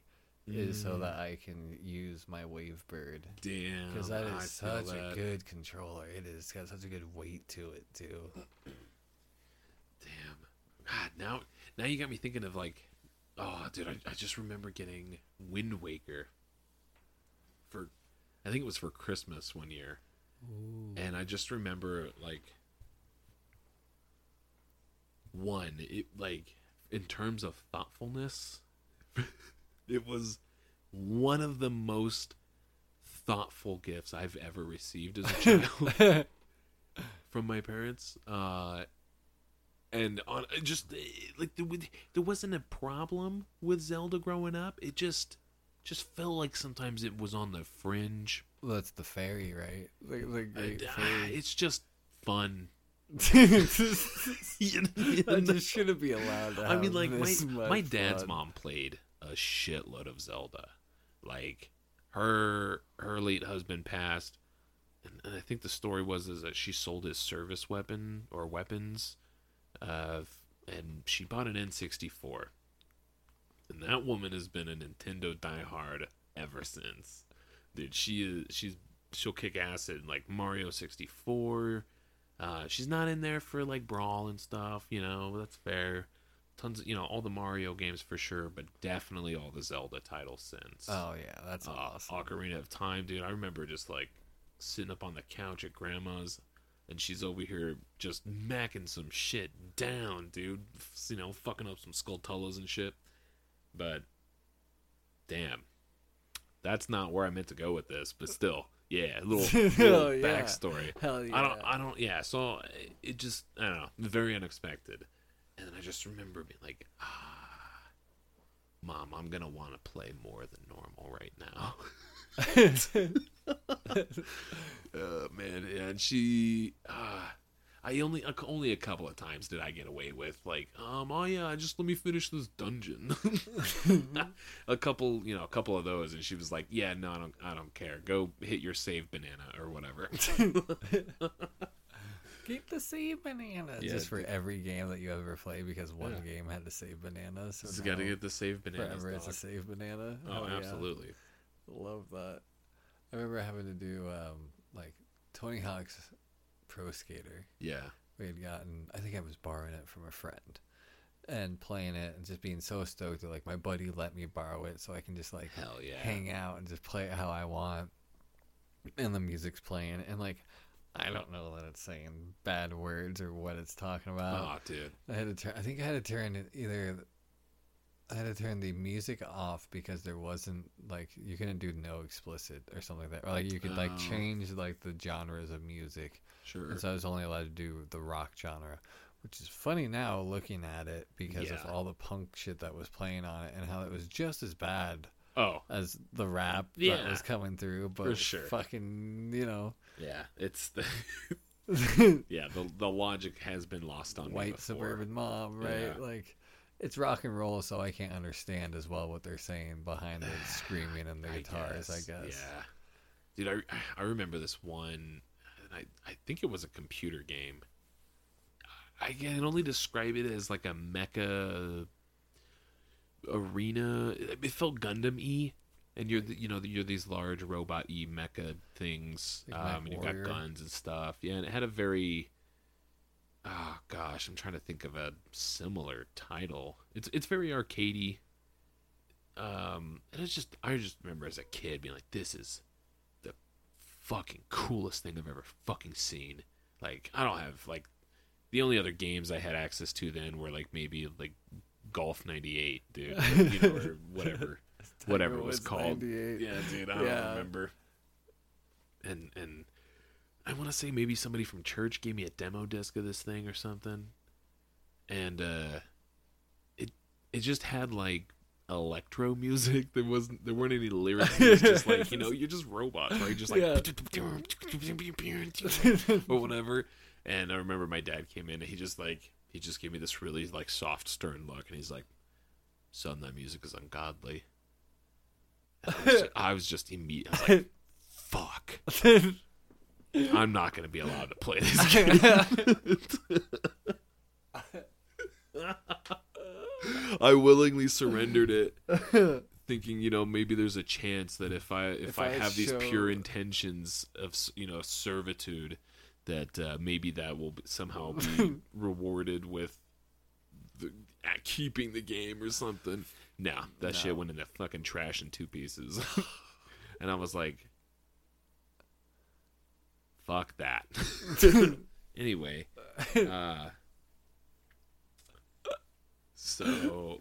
[SPEAKER 1] is so
[SPEAKER 2] Mm.
[SPEAKER 1] that I can use my Wavebird
[SPEAKER 2] Damn.
[SPEAKER 1] because that is
[SPEAKER 2] I
[SPEAKER 1] is
[SPEAKER 2] feel
[SPEAKER 1] such a good controller. It is got such a good weight to it too.
[SPEAKER 2] Damn. God, now now you got me thinking of like, oh, dude, I, I just remember getting Wind Waker for, I think it was for Christmas one year, and I just remember like, one, it like in terms of thoughtfulness, [LAUGHS] it was one of the most thoughtful gifts I've ever received as a child [LAUGHS] from my parents. Uh, and on just eh, like there, there wasn't a problem with Zelda growing up. It just just felt like sometimes it was on the fringe.
[SPEAKER 1] Well, that's the fairy, right? Like, the great
[SPEAKER 2] ah,
[SPEAKER 1] fairy.
[SPEAKER 2] it's just fun. [LAUGHS] [LAUGHS]
[SPEAKER 1] that just shouldn't be allowed. To
[SPEAKER 2] I mean, like my my dad's
[SPEAKER 1] fun.
[SPEAKER 2] mom played a shitload of Zelda. Like her her late husband passed, and, and I think the story was is that she sold his service weapon or weapons, uh, and she bought an N64. And that woman has been a Nintendo diehard ever since. Dude, she is she's she'll kick ass at like Mario 64. Uh, she's not in there for like brawl and stuff, you know. That's fair. Tons, of, you know, all the Mario games for sure, but definitely all the Zelda titles since.
[SPEAKER 1] Oh yeah, that's
[SPEAKER 2] Uh,
[SPEAKER 1] awesome.
[SPEAKER 2] Ocarina of Time, dude. I remember just like sitting up on the couch at grandma's, and she's over here just macking some shit down, dude. F- You know, fucking up some Skulltulas and shit. But damn, that's not where I meant to go with this. But still, yeah, a little, [LAUGHS] little
[SPEAKER 1] Oh, yeah.
[SPEAKER 2] backstory.
[SPEAKER 1] Hell yeah.
[SPEAKER 2] I don't, I don't, yeah. So it just, I don't know, very unexpected. And I just remember being like, ah, mom, I'm gonna want to play more than normal right now. [LAUGHS] uh, man, and she, uh, I only, only a couple of times did I get away with like, um, oh yeah, just let me finish this dungeon. [LAUGHS] a couple, you know, a couple of those, and she was like, yeah, no, I don't, I don't care. Go hit your save banana or whatever. [LAUGHS]
[SPEAKER 1] Keep the save banana.
[SPEAKER 2] Yeah,
[SPEAKER 1] just for every game that you ever play, because one game had to save bananas. So
[SPEAKER 2] Just gotta
[SPEAKER 1] now
[SPEAKER 2] get the save banana.
[SPEAKER 1] forever. It's a save banana.
[SPEAKER 2] Oh,
[SPEAKER 1] yeah.
[SPEAKER 2] absolutely.
[SPEAKER 1] Love that. I remember having to do um, like Tony Hawk's Pro Skater.
[SPEAKER 2] Yeah.
[SPEAKER 1] We had gotten, I think I was borrowing it from a friend, and playing it and just being so stoked that like my buddy let me borrow it so I can just like
[SPEAKER 2] Hell yeah.
[SPEAKER 1] hang out and just play it how I want. And the music's playing, and like I don't know that it's saying bad words or what it's talking about.
[SPEAKER 2] Oh, dude.
[SPEAKER 1] I had to turn. I think I had to turn either. I had to turn the music off because there wasn't like you couldn't do no explicit or something like that, or like you could like
[SPEAKER 2] Oh.
[SPEAKER 1] change like the genres of music,
[SPEAKER 2] Sure.
[SPEAKER 1] and so I was only allowed to do the rock genre, which is funny now looking at it because
[SPEAKER 2] Yeah.
[SPEAKER 1] of all the punk shit that was playing on it and how it was just as bad
[SPEAKER 2] Oh,
[SPEAKER 1] as the rap that was coming through, but
[SPEAKER 2] sure.
[SPEAKER 1] fucking you know
[SPEAKER 2] yeah. It's the [LAUGHS] yeah. The the logic has been lost on
[SPEAKER 1] white suburban mom, right?
[SPEAKER 2] Yeah.
[SPEAKER 1] Like it's rock and roll, so I can't understand as well what they're saying behind the [SIGHS] screaming and the guitars. I guess.
[SPEAKER 2] Yeah. Dude, I [SIGHS] I remember this one, and I I think it was a computer game. I can only describe it as like a mecha arena. It felt Gundam y, and you're the, you know you're these large robot y mecha things,
[SPEAKER 1] Like
[SPEAKER 2] um, and you've got guns and stuff. Yeah, and it had a very oh gosh, I'm trying to think of a similar title. It's it's very arcadey. Um, and it's just I just remember as a kid being like, this is the fucking coolest thing I've ever fucking seen. Like I don't have like the only other games I had access to then were like maybe like Golf '98, dude, you know, or [LAUGHS] whatever, whatever it was
[SPEAKER 1] Woods
[SPEAKER 2] called. Yeah, dude, I don't remember. And and I want to say maybe somebody from church gave me a demo disc of this thing or something, and uh, it it just had like electro music. There wasn't there weren't any lyrics. It was [LAUGHS] just like you know you're just robots, right? Just like
[SPEAKER 1] Yeah. [LAUGHS]
[SPEAKER 2] or whatever. And I remember my dad came in and he just like he just gave me this really like soft stern look and he's like, "Son, that music is ungodly." And I was just, I was just immediate. Like, "Fuck." [LAUGHS] I'm not going to be allowed to play this game. [LAUGHS] I willingly surrendered it, thinking, you know, maybe there's a chance that if I if,
[SPEAKER 1] If
[SPEAKER 2] I,
[SPEAKER 1] I
[SPEAKER 2] have these pure intentions of you know servitude, that uh, maybe that will b- somehow be [LAUGHS] rewarded with the, uh, keeping the game or something. Nah, that shit went in the fucking trash in two pieces, [LAUGHS] and I was like, "Fuck that." [LAUGHS] anyway, [LAUGHS] uh, so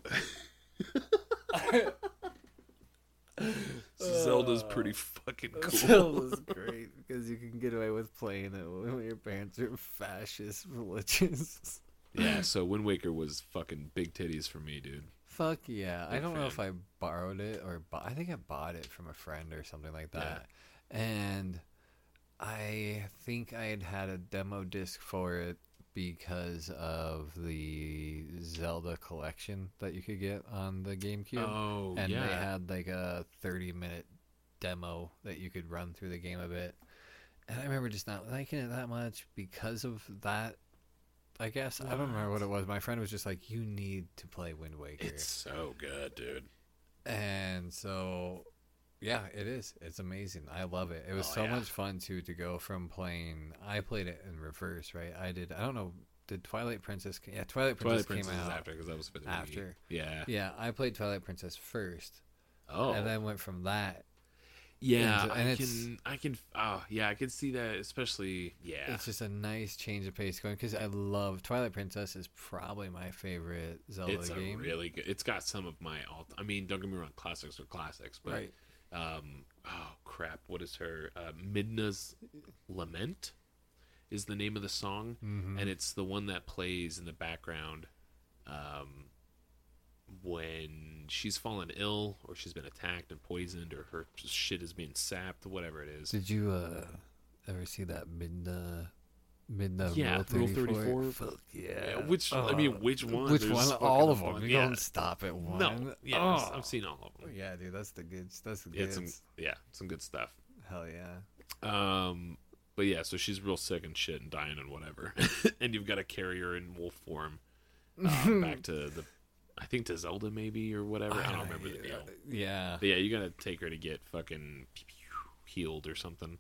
[SPEAKER 2] Zelda's pretty fucking cool.
[SPEAKER 1] Zelda's great because you can get away with playing it when your parents are fascist religious.
[SPEAKER 2] yeah, so Wind Waker was fucking big titties for me, dude.
[SPEAKER 1] Fuck yeah! I don't know if. I borrowed it or bu- I think I bought it from a friend or something like that, Yeah. and I think I had had a demo disc for it because of the Zelda collection that you could get on the GameCube.
[SPEAKER 2] Oh,
[SPEAKER 1] and
[SPEAKER 2] yeah.
[SPEAKER 1] they had like a 30 minute demo that you could run through the game a bit and i remember just not liking it that much because of that i guess i don't remember what it was my friend was just like you need to play wind waker
[SPEAKER 2] it's so good, dude.
[SPEAKER 1] and so yeah it is it's amazing i love it it was
[SPEAKER 2] Oh,
[SPEAKER 1] so
[SPEAKER 2] yeah.
[SPEAKER 1] much fun too to go from playing i played it in reverse right i did i don't know did twilight princess yeah twilight princess,
[SPEAKER 2] Twilight Princess
[SPEAKER 1] came
[SPEAKER 2] is
[SPEAKER 1] out
[SPEAKER 2] after because that was for the Wii.
[SPEAKER 1] after.
[SPEAKER 2] Yeah.
[SPEAKER 1] yeah i played twilight princess first
[SPEAKER 2] Oh.
[SPEAKER 1] and then went from that
[SPEAKER 2] yeah,
[SPEAKER 1] and-
[SPEAKER 2] I
[SPEAKER 1] and it's-
[SPEAKER 2] can. I can. Oh, yeah, I can see that. Especially, yeah.
[SPEAKER 1] It's just a nice change of pace going because I love Twilight Princess is probably my favorite Zelda
[SPEAKER 2] It's a
[SPEAKER 1] game.
[SPEAKER 2] really good. It's got some of my all. I mean, don't get me wrong, classics are classics, but
[SPEAKER 1] right.
[SPEAKER 2] um, oh crap, what is her? Uh, Midna's Lament is the name of the song,
[SPEAKER 1] Mhm.
[SPEAKER 2] and it's the one that plays in the background um, when she's fallen ill or she's been attacked and poisoned or her shit is being sapped, whatever it is.
[SPEAKER 1] Did you uh, ever see that Midna Midna
[SPEAKER 2] Yeah,
[SPEAKER 1] Rule
[SPEAKER 2] Rule
[SPEAKER 1] 34?
[SPEAKER 2] 34.
[SPEAKER 1] Fuck yeah.
[SPEAKER 2] Yeah, which I mean,
[SPEAKER 1] Oh.
[SPEAKER 2] which one?
[SPEAKER 1] Which
[SPEAKER 2] There's
[SPEAKER 1] one? All of them. You
[SPEAKER 2] yeah.
[SPEAKER 1] don't stop at one.
[SPEAKER 2] No, yeah,
[SPEAKER 1] Oh.
[SPEAKER 2] I've seen all of them.
[SPEAKER 1] Yeah, dude, that's the good. That's the
[SPEAKER 2] Yeah,
[SPEAKER 1] good.
[SPEAKER 2] some yeah, some good stuff.
[SPEAKER 1] Hell yeah.
[SPEAKER 2] Um, but yeah, so she's real sick and shit and dying and whatever, [LAUGHS] and you've got to carry her in wolf form uh, [LAUGHS] back to the, I think to Zelda maybe or whatever. I don't remember the deal.
[SPEAKER 1] Yeah.
[SPEAKER 2] But yeah, you gotta take her to get fucking healed or something,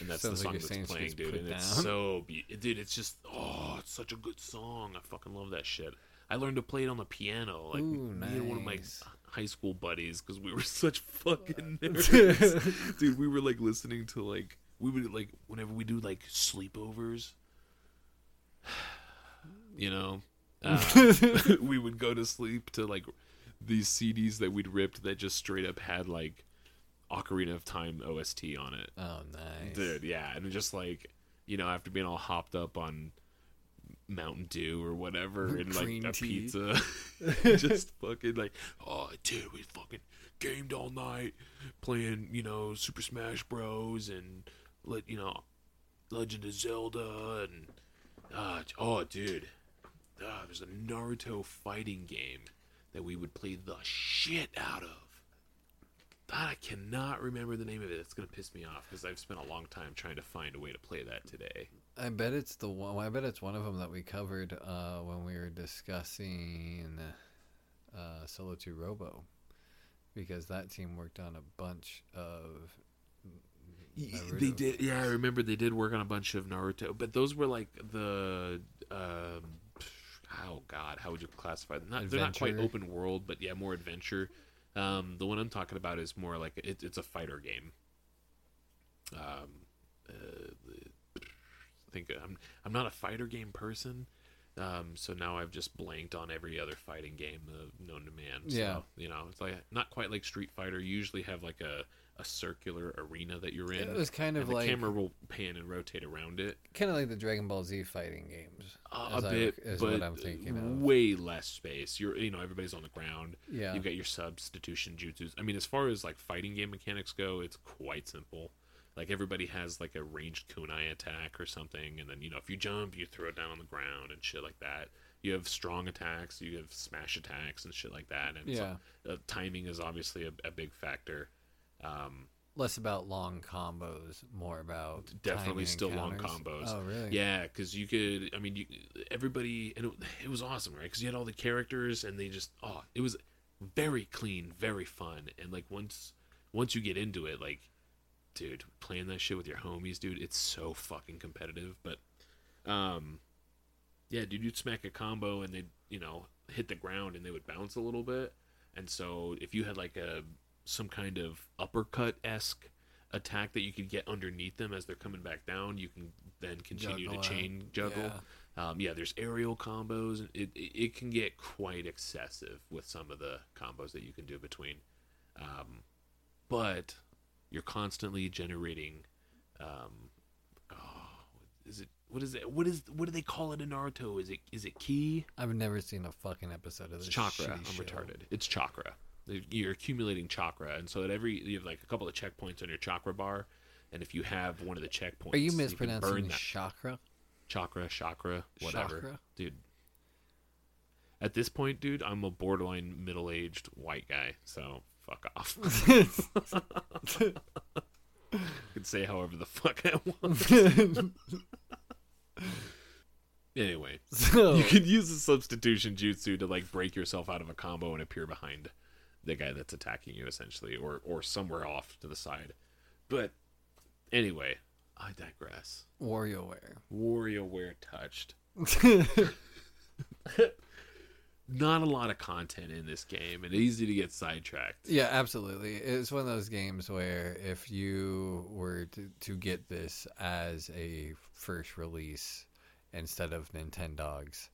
[SPEAKER 2] and that's
[SPEAKER 1] Sounds
[SPEAKER 2] the song
[SPEAKER 1] you're
[SPEAKER 2] that's playing, dude. And it's so, be- dude, it's just oh, it's such a good song. I fucking love that shit. I learned to play it on the piano, like
[SPEAKER 1] Ooh,
[SPEAKER 2] me and one of my high school buddies, because we were [LAUGHS] such fucking [LAUGHS] nerds, dude. We were like listening to like we would like whenever we do like sleepovers, [SIGHS] you know, uh, [LAUGHS] [LAUGHS] we would go to sleep to like these CDs that we'd ripped that just straight up had like Ocarina of Time OST on it.
[SPEAKER 1] Oh, nice.
[SPEAKER 2] Dude, yeah, and just like you know, after being all hopped up on Mountain Dew or whatever, [LAUGHS] and like a
[SPEAKER 1] tea.
[SPEAKER 2] pizza, just fucking like, oh, dude, we fucking gamed all night playing, you know, Super Smash Bros. and let you know, Legend of Zelda, and uh, oh, dude, uh, there's a Naruto fighting game that we would play the shit out of. I cannot remember the name of it. It's gonna piss me off because I've spent a long time trying to find a way to play that today.
[SPEAKER 1] I bet it's the one. I bet it's one of them that we covered uh, when we were discussing uh, Solatorobo, because that team worked on a bunch of. Naruto.
[SPEAKER 2] They did, yeah. I remember they did work on a bunch of Naruto, but those were like the, um, oh god, how would you classify them? Not, they're not quite open world, but yeah, more adventure. Um, the one I'm talking about is more like it, it's a fighter game. Um, uh, I think I'm I'm not a fighter game person. Um, so now I've just blanked on every other fighting game uh, known to man. So,
[SPEAKER 1] Yeah.
[SPEAKER 2] you know, it's like not quite like Street Fighter. You usually have like a, a circular arena that you're in.
[SPEAKER 1] It was kind of
[SPEAKER 2] the
[SPEAKER 1] like the
[SPEAKER 2] camera will pan and rotate around it
[SPEAKER 1] kind of like the Dragon Ball Z fighting games.
[SPEAKER 2] uh, a
[SPEAKER 1] I-
[SPEAKER 2] bit,
[SPEAKER 1] is
[SPEAKER 2] but
[SPEAKER 1] what I'm thinking of.
[SPEAKER 2] way less space. You're, you know, everybody's on the ground.
[SPEAKER 1] Yeah.
[SPEAKER 2] You've got your substitution jutsus. I mean, as far as like fighting game mechanics go, it's quite simple. Like everybody has like a ranged kunai attack or something, and then you know if you jump, you throw it down on the ground and shit like that. You have strong attacks, you have smash attacks and shit like that. And
[SPEAKER 1] Yeah.
[SPEAKER 2] so, uh, timing is obviously a, a big factor. Um,
[SPEAKER 1] Less about long combos, more about
[SPEAKER 2] definitely still long combos.
[SPEAKER 1] Oh, really?
[SPEAKER 2] Yeah, because you could. I mean, you, everybody, and it, it was awesome, right? Because you had all the characters, and they just oh, it was very clean, very fun, and like once once you get into it, like, dude, playing that shit with your homies, dude, it's so fucking competitive. But, um, yeah, dude, you'd smack a combo, and they'd you know hit the ground, and they would bounce a little bit, and so if you had like a some kind of uppercut esque attack that you could get underneath them as they're coming back down, you can then continue
[SPEAKER 1] Juggle
[SPEAKER 2] to chain juggle. Um, yeah, there's aerial combos. It, it it can get quite excessive with some of the combos that you can do between. Um, but you're constantly generating. Um, oh, is it what is it? What is what do they call it in Naruto? Is it is it ki?
[SPEAKER 1] I've never seen a fucking episode of
[SPEAKER 2] It's
[SPEAKER 1] this.
[SPEAKER 2] chakra. I'm
[SPEAKER 1] show.
[SPEAKER 2] retarded. It's chakra. You're accumulating chakra, and so at every you have like a couple of checkpoints on your chakra bar, and if you have one of the checkpoints,
[SPEAKER 1] Are you
[SPEAKER 2] can
[SPEAKER 1] mispronouncing
[SPEAKER 2] burn
[SPEAKER 1] chakra?
[SPEAKER 2] chakra, chakra, whatever,
[SPEAKER 1] Chakra?
[SPEAKER 2] dude. At this point, dude, I'm a borderline middle-aged white guy, so fuck off. [LAUGHS] I can say however the fuck I want. [LAUGHS] Anyway,
[SPEAKER 1] so
[SPEAKER 2] you can use the substitution jutsu to like break yourself out of a combo and appear behind the guy that's attacking you essentially or or somewhere off to the side. But anyway, I digress.
[SPEAKER 1] WarioWare.
[SPEAKER 2] WarioWare touched. [LAUGHS] Not a lot of content in this game and easy to get sidetracked.
[SPEAKER 1] Yeah, absolutely. It's one of those games where if you were to, to get this as a first release instead of Nintendogs,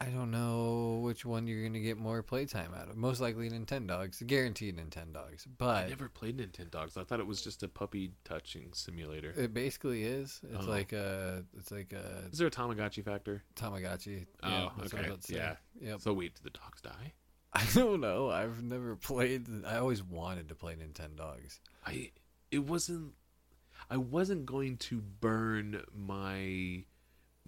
[SPEAKER 1] I don't know which one you're going to get more playtime out of. Most likely Nintendogs, guaranteed Nintendogs. But I
[SPEAKER 2] never played Nintendogs. I thought it was just a puppy touching simulator.
[SPEAKER 1] it basically is. It's
[SPEAKER 2] Oh.
[SPEAKER 1] like a it's like a
[SPEAKER 2] Is there a Tamagotchi factor?
[SPEAKER 1] Tamagotchi.
[SPEAKER 2] Oh,
[SPEAKER 1] Yeah, what
[SPEAKER 2] okay.
[SPEAKER 1] about to say.
[SPEAKER 2] Yeah.
[SPEAKER 1] Yep.
[SPEAKER 2] So wait, did the dogs die? [LAUGHS]
[SPEAKER 1] I don't know. I've never played. I always wanted to play Nintendogs.
[SPEAKER 2] I it wasn't I wasn't going to burn my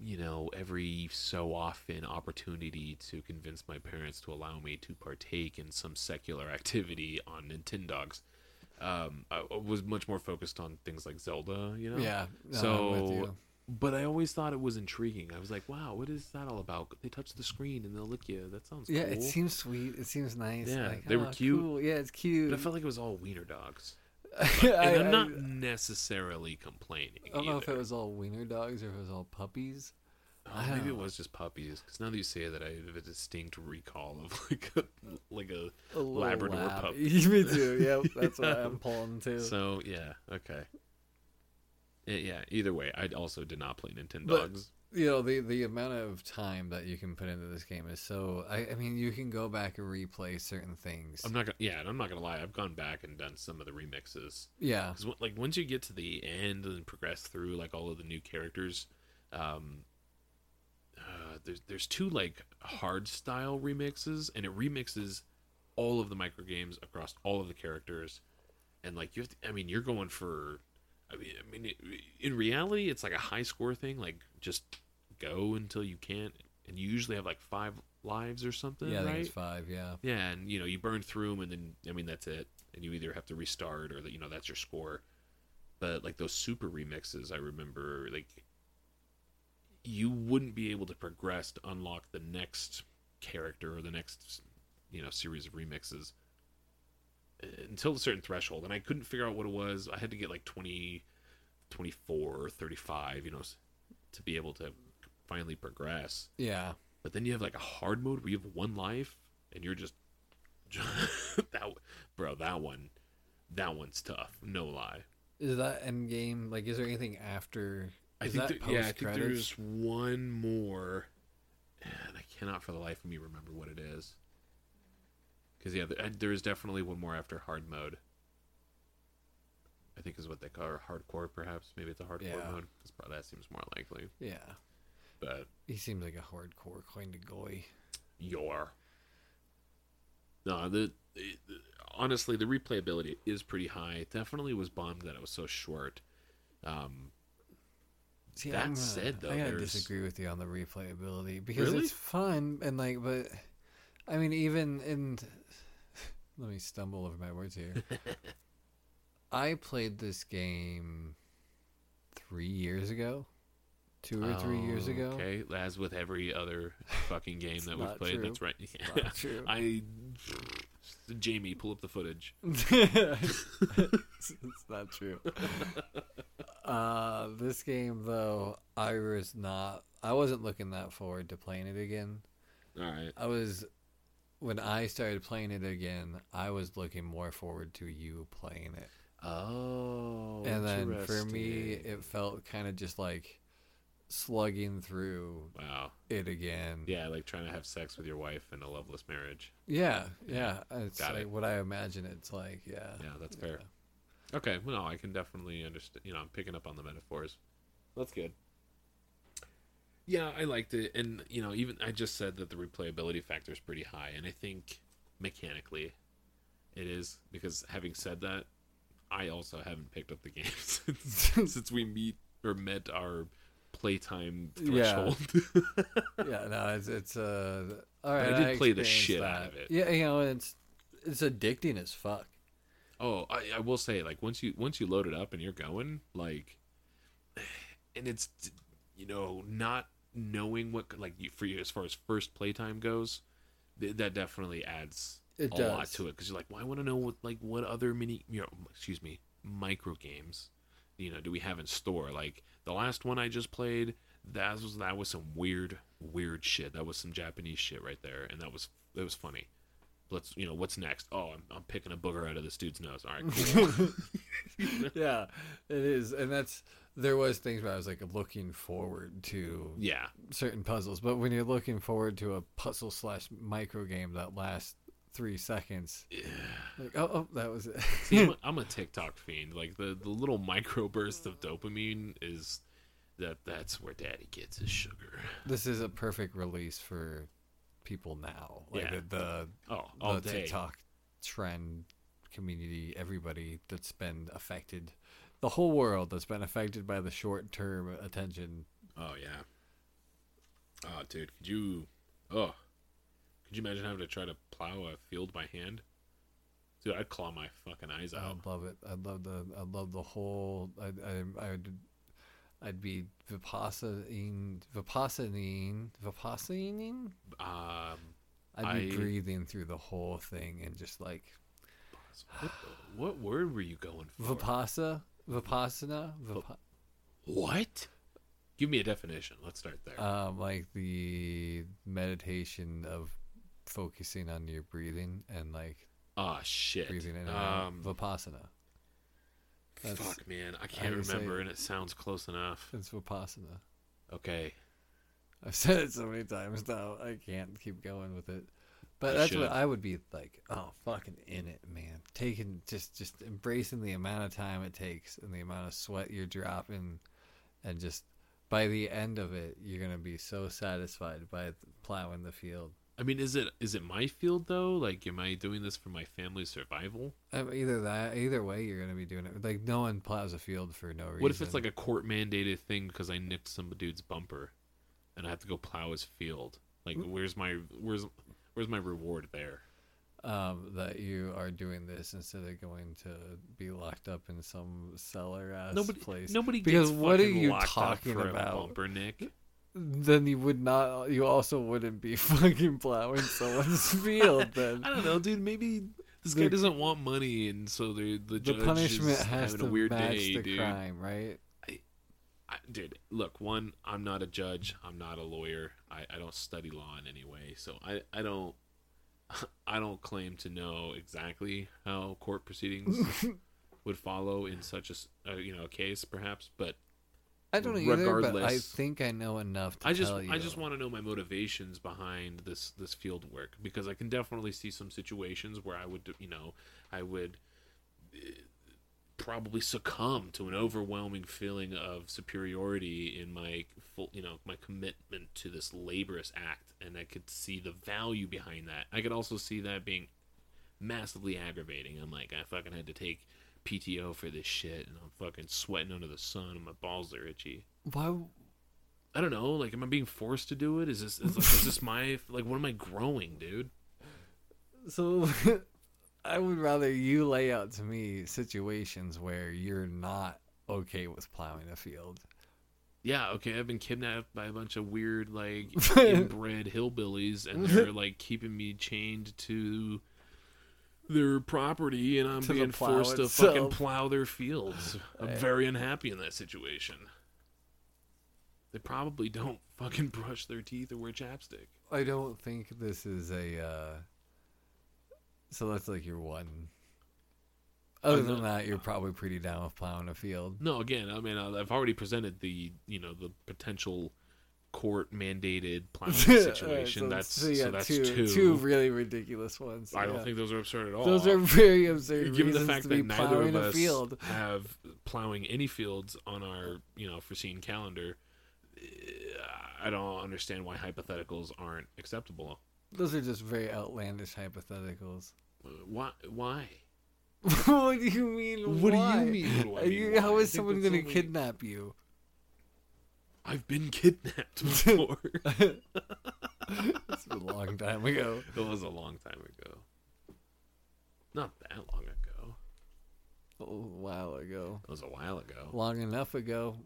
[SPEAKER 2] you know every so often opportunity to convince my parents to allow me to partake in some secular [LAUGHS] activity on Nintendogs. Um, I was much more focused on things like Zelda, you know.
[SPEAKER 1] Yeah.
[SPEAKER 2] So, but I always thought it was intriguing. I was like, "Wow, what is that all about?" They touch the screen and they'll lick you. That sounds
[SPEAKER 1] Yeah,
[SPEAKER 2] cool.
[SPEAKER 1] it seems sweet. It seems nice.
[SPEAKER 2] Yeah,
[SPEAKER 1] like,
[SPEAKER 2] they were
[SPEAKER 1] oh,
[SPEAKER 2] cute.
[SPEAKER 1] cool. Yeah, it's cute.
[SPEAKER 2] but I felt like it was all wiener dogs. [LAUGHS]
[SPEAKER 1] I,
[SPEAKER 2] And I'm not
[SPEAKER 1] I-
[SPEAKER 2] necessarily complaining.
[SPEAKER 1] I don't know if it was all wiener dogs or if it was all puppies.
[SPEAKER 2] Oh,
[SPEAKER 1] I
[SPEAKER 2] maybe
[SPEAKER 1] don't
[SPEAKER 2] it was just puppies. Because now that you say that, I have a distinct recall of [LAUGHS] like a like a.
[SPEAKER 1] A
[SPEAKER 2] Labrador
[SPEAKER 1] lab.
[SPEAKER 2] pup. [LAUGHS]
[SPEAKER 1] Me too. Yep, that's what I'm pulling to.
[SPEAKER 2] So yeah, okay. Yeah. Either way, I also did not play Nintendo
[SPEAKER 1] But- you know, the the amount of time that you can put into this game is so. I, I mean, you can go back and replay certain things.
[SPEAKER 2] I'm not gonna. Yeah, and I'm not gonna lie. I've gone back and done some of the remixes.
[SPEAKER 1] yeah,
[SPEAKER 2] Because like once you get to the end and progress through like all of the new characters, um, uh, there's there's two like hard style remixes, and it remixes all of the micro games across all of the characters, and like you have to, I mean, you're going for, I mean, I mean, in reality, it's like a high score thing. Like just go until you can't, and you usually have like five lives or something,
[SPEAKER 1] yeah,
[SPEAKER 2] right?
[SPEAKER 1] it's five. Yeah,
[SPEAKER 2] Yeah, and you know you burn through them, and then I mean that's it, and you either have to restart or that you know that's your score. But like those super remixes, I remember like you wouldn't be able to progress to unlock the next character or the next you know series of remixes until a certain threshold, and I couldn't figure out what it was. I had to get like 20, 24 or thirty five, you know, to be able to finally progress.
[SPEAKER 1] yeah.
[SPEAKER 2] But then you have like a hard mode where you have one life and you're just [LAUGHS] that bro, that one that one's tough, no lie.
[SPEAKER 1] Is that end game? Like, is there anything after?
[SPEAKER 2] I think
[SPEAKER 1] that
[SPEAKER 2] that, yeah, I think there's one more and I cannot for the life of me remember what it is. Cuz yeah, there, there is definitely one more after hard mode. I think is what they call it, hardcore perhaps. Maybe it's a hardcore
[SPEAKER 1] Yeah.
[SPEAKER 2] mode. That's probably that seems more likely.
[SPEAKER 1] Yeah,
[SPEAKER 2] But
[SPEAKER 1] he seems like a hardcore kind of guy.
[SPEAKER 2] your no the, the honestly the replayability is pretty high definitely was bummed that it was so short um
[SPEAKER 1] See,
[SPEAKER 2] That
[SPEAKER 1] I'm, uh,
[SPEAKER 2] said, though,
[SPEAKER 1] I gotta
[SPEAKER 2] there's-
[SPEAKER 1] disagree with you on the replayability because
[SPEAKER 2] Really?
[SPEAKER 1] it's fun and like, but I mean, even in [LAUGHS] let me stumble over my words here. [LAUGHS] I played this game three years ago, two or three years
[SPEAKER 2] Oh,
[SPEAKER 1] ago.
[SPEAKER 2] okay as with every other [LAUGHS] fucking game that we've played
[SPEAKER 1] true.
[SPEAKER 2] that's right yeah.
[SPEAKER 1] true.
[SPEAKER 2] i jamie pull up the footage
[SPEAKER 1] it's, it's not true. Uh, this game though, I was not. I wasn't looking that forward to playing it again.
[SPEAKER 2] all right
[SPEAKER 1] I was when I started playing it again. I was looking more forward to you playing it,
[SPEAKER 2] oh
[SPEAKER 1] and then for me, it felt kind of just like slugging through
[SPEAKER 2] Wow.
[SPEAKER 1] it again.
[SPEAKER 2] Yeah, like trying to have sex with your wife in a loveless marriage.
[SPEAKER 1] Yeah, yeah. It's
[SPEAKER 2] Got
[SPEAKER 1] like
[SPEAKER 2] it.
[SPEAKER 1] what I imagine it's like. Yeah.
[SPEAKER 2] Yeah, that's fair. Okay, well, no, I can definitely understand. You know, I'm picking up on the metaphors. That's good. Yeah, I liked it, and you know, even I just said that the replayability factor is pretty high, and I think mechanically, it is because having said that, I also haven't picked up the game [LAUGHS] since, since we meet or met our playtime threshold. [LAUGHS]
[SPEAKER 1] yeah, no, it's it's uh all right.
[SPEAKER 2] I did play the shit out of it.
[SPEAKER 1] Yeah, you know, it's it's addicting as fuck.
[SPEAKER 2] Oh, I, I will say, like once you once you load it up and you're going, like, [SIGHS] and it's you know not knowing what like you, for you as far as first playtime goes, th- that definitely adds
[SPEAKER 1] It
[SPEAKER 2] a
[SPEAKER 1] does.
[SPEAKER 2] lot to it because you're like, well, I want to know what like what other mini, you know, excuse me, micro games, you know, do we have in store? Like the last one I just played, that was that was some weird weird shit. That was some Japanese shit right there, and that was that was funny. Let's you know what's next. Oh, I'm, I'm picking a booger out of this dude's nose. All right, cool. [LAUGHS]
[SPEAKER 1] yeah, it is, and that's there was things where I was like looking forward to
[SPEAKER 2] yeah,
[SPEAKER 1] certain puzzles, but when you're looking forward to a puzzle slash micro game that lasts three seconds, yeah. like oh, oh that was it. [LAUGHS]
[SPEAKER 2] See, I'm a, [LAUGHS] I'm a TikTok fiend. Like the the little micro burst of dopamine is that that's where Daddy gets his sugar.
[SPEAKER 1] this is a perfect release for people now. Like
[SPEAKER 2] Yeah.
[SPEAKER 1] the, oh, the
[SPEAKER 2] Oh, all
[SPEAKER 1] the
[SPEAKER 2] day.
[SPEAKER 1] TikTok trend community, everybody that's been affected, the whole world that's been affected by the short term attention.
[SPEAKER 2] Oh yeah. Oh, dude, could you? Oh, could you imagine having to try to plow a field by hand? Dude, I'd claw my fucking eyes out.
[SPEAKER 1] I'd love it. I'd love the. I'd love the whole. I. I. I'd. I'd be vipassanaing, vipassanaing, vipassanaing.
[SPEAKER 2] Um,
[SPEAKER 1] I'd be
[SPEAKER 2] I-
[SPEAKER 1] breathing through the whole thing and just like
[SPEAKER 2] what, the- what word were you going for?
[SPEAKER 1] vipassa, vipassana, vipa-
[SPEAKER 2] What? Give me a definition. Let's start there.
[SPEAKER 1] um, like the meditation of focusing on your breathing and like
[SPEAKER 2] oh shit.
[SPEAKER 1] breathing in and out.
[SPEAKER 2] Um,
[SPEAKER 1] Vipassana. That's,
[SPEAKER 2] fuck, man, I can't
[SPEAKER 1] can say
[SPEAKER 2] remember,
[SPEAKER 1] it.
[SPEAKER 2] and it sounds close enough.
[SPEAKER 1] It's Vipassana.
[SPEAKER 2] Okay.
[SPEAKER 1] I've said it so many times now. I can't keep going with it. But
[SPEAKER 2] I
[SPEAKER 1] that's
[SPEAKER 2] should.
[SPEAKER 1] what I would be like. Oh, fucking in it, man. Taking just just embracing the amount of time it takes and the amount of sweat you're dropping, and just by the end of it, you're gonna be so satisfied by plowing the field.
[SPEAKER 2] I mean, is it is it my field though? Like, am I doing this for my family's survival?
[SPEAKER 1] Um, either that, either way, you're gonna be doing it. Like no one plows a field for no reason.
[SPEAKER 2] What if it's like a court mandated thing because I nicked some dude's bumper, and I have to go plow his field? Like, where's my where's where's my reward there?
[SPEAKER 1] um, that you are doing this instead of going to be locked up in some cellar ass
[SPEAKER 2] Nobody
[SPEAKER 1] place?
[SPEAKER 2] nobody
[SPEAKER 1] Because
[SPEAKER 2] gets
[SPEAKER 1] what are you talking about?
[SPEAKER 2] bumper nick.
[SPEAKER 1] then you would not you also wouldn't be [LAUGHS] fucking plowing someone's [LAUGHS] field then
[SPEAKER 2] I don't know, dude. Maybe this guy doesn't want money, and so the the,
[SPEAKER 1] the
[SPEAKER 2] judge
[SPEAKER 1] punishment
[SPEAKER 2] is
[SPEAKER 1] has to match
[SPEAKER 2] day,
[SPEAKER 1] the
[SPEAKER 2] dude.
[SPEAKER 1] crime right
[SPEAKER 2] I, dude, look, one, I'm not a judge. I'm not a lawyer. I, I don't study law in any way, so I, I don't [LAUGHS] I don't claim to know exactly how court proceedings [LAUGHS] would follow in such a, uh, you know a case, perhaps. But
[SPEAKER 1] i don't either but i think i know enough to
[SPEAKER 2] I just
[SPEAKER 1] tell you
[SPEAKER 2] I just want to know my motivations behind this this field work because I can definitely see some situations where I would you know I would uh, probably succumb to an overwhelming feeling of superiority in my full you know my commitment to this laborious act and I could see the value behind that. I could also see that being massively aggravating. I'm like I fucking had to take PTO for this shit and I'm fucking sweating under the sun and my balls are itchy.
[SPEAKER 1] why
[SPEAKER 2] I don't know. Like, am I being forced to do it? Is this is, like, is this [LAUGHS] my like? What am I growing, dude?
[SPEAKER 1] so [LAUGHS] i would rather you lay out to me situations where you're not okay with plowing a field
[SPEAKER 2] Yeah, okay. I've been kidnapped by a bunch of weird, like, [LAUGHS] inbred hillbillies, and [LAUGHS] they're like keeping me chained to their property, and I'm
[SPEAKER 1] To
[SPEAKER 2] being forced to fucking plow their fields. I'm very unhappy in that situation. They probably don't fucking brush their teeth or wear chapstick.
[SPEAKER 1] I don't think this is a. Uh, so that's like your one Other than that, you're probably pretty down with plowing a field.
[SPEAKER 2] No, again, I mean, uh, I've already presented the you know the potential court mandated [LAUGHS] plowing situation.
[SPEAKER 1] so,
[SPEAKER 2] that's
[SPEAKER 1] so, you
[SPEAKER 2] so that's
[SPEAKER 1] two,
[SPEAKER 2] two.
[SPEAKER 1] two really ridiculous ones.
[SPEAKER 2] I don't think those are absurd at all.
[SPEAKER 1] those are very absurd.
[SPEAKER 2] given the fact that neither of us
[SPEAKER 1] field.
[SPEAKER 2] have plowing any fields on our you know foreseen calendar. eh, I don't understand why hypotheticals aren't acceptable.
[SPEAKER 1] Those are just very outlandish hypotheticals.
[SPEAKER 2] Why? Why? [LAUGHS]
[SPEAKER 1] what do you mean?
[SPEAKER 2] What do you mean, what do
[SPEAKER 1] you-
[SPEAKER 2] mean,
[SPEAKER 1] how?
[SPEAKER 2] I
[SPEAKER 1] someone going to
[SPEAKER 2] only-
[SPEAKER 1] kidnap you?
[SPEAKER 2] I've been kidnapped [LAUGHS] before. [LAUGHS]
[SPEAKER 1] It's a long time ago.
[SPEAKER 2] it was a long time ago. Not that long ago.
[SPEAKER 1] A while ago.
[SPEAKER 2] It was a while ago.
[SPEAKER 1] Long enough ago.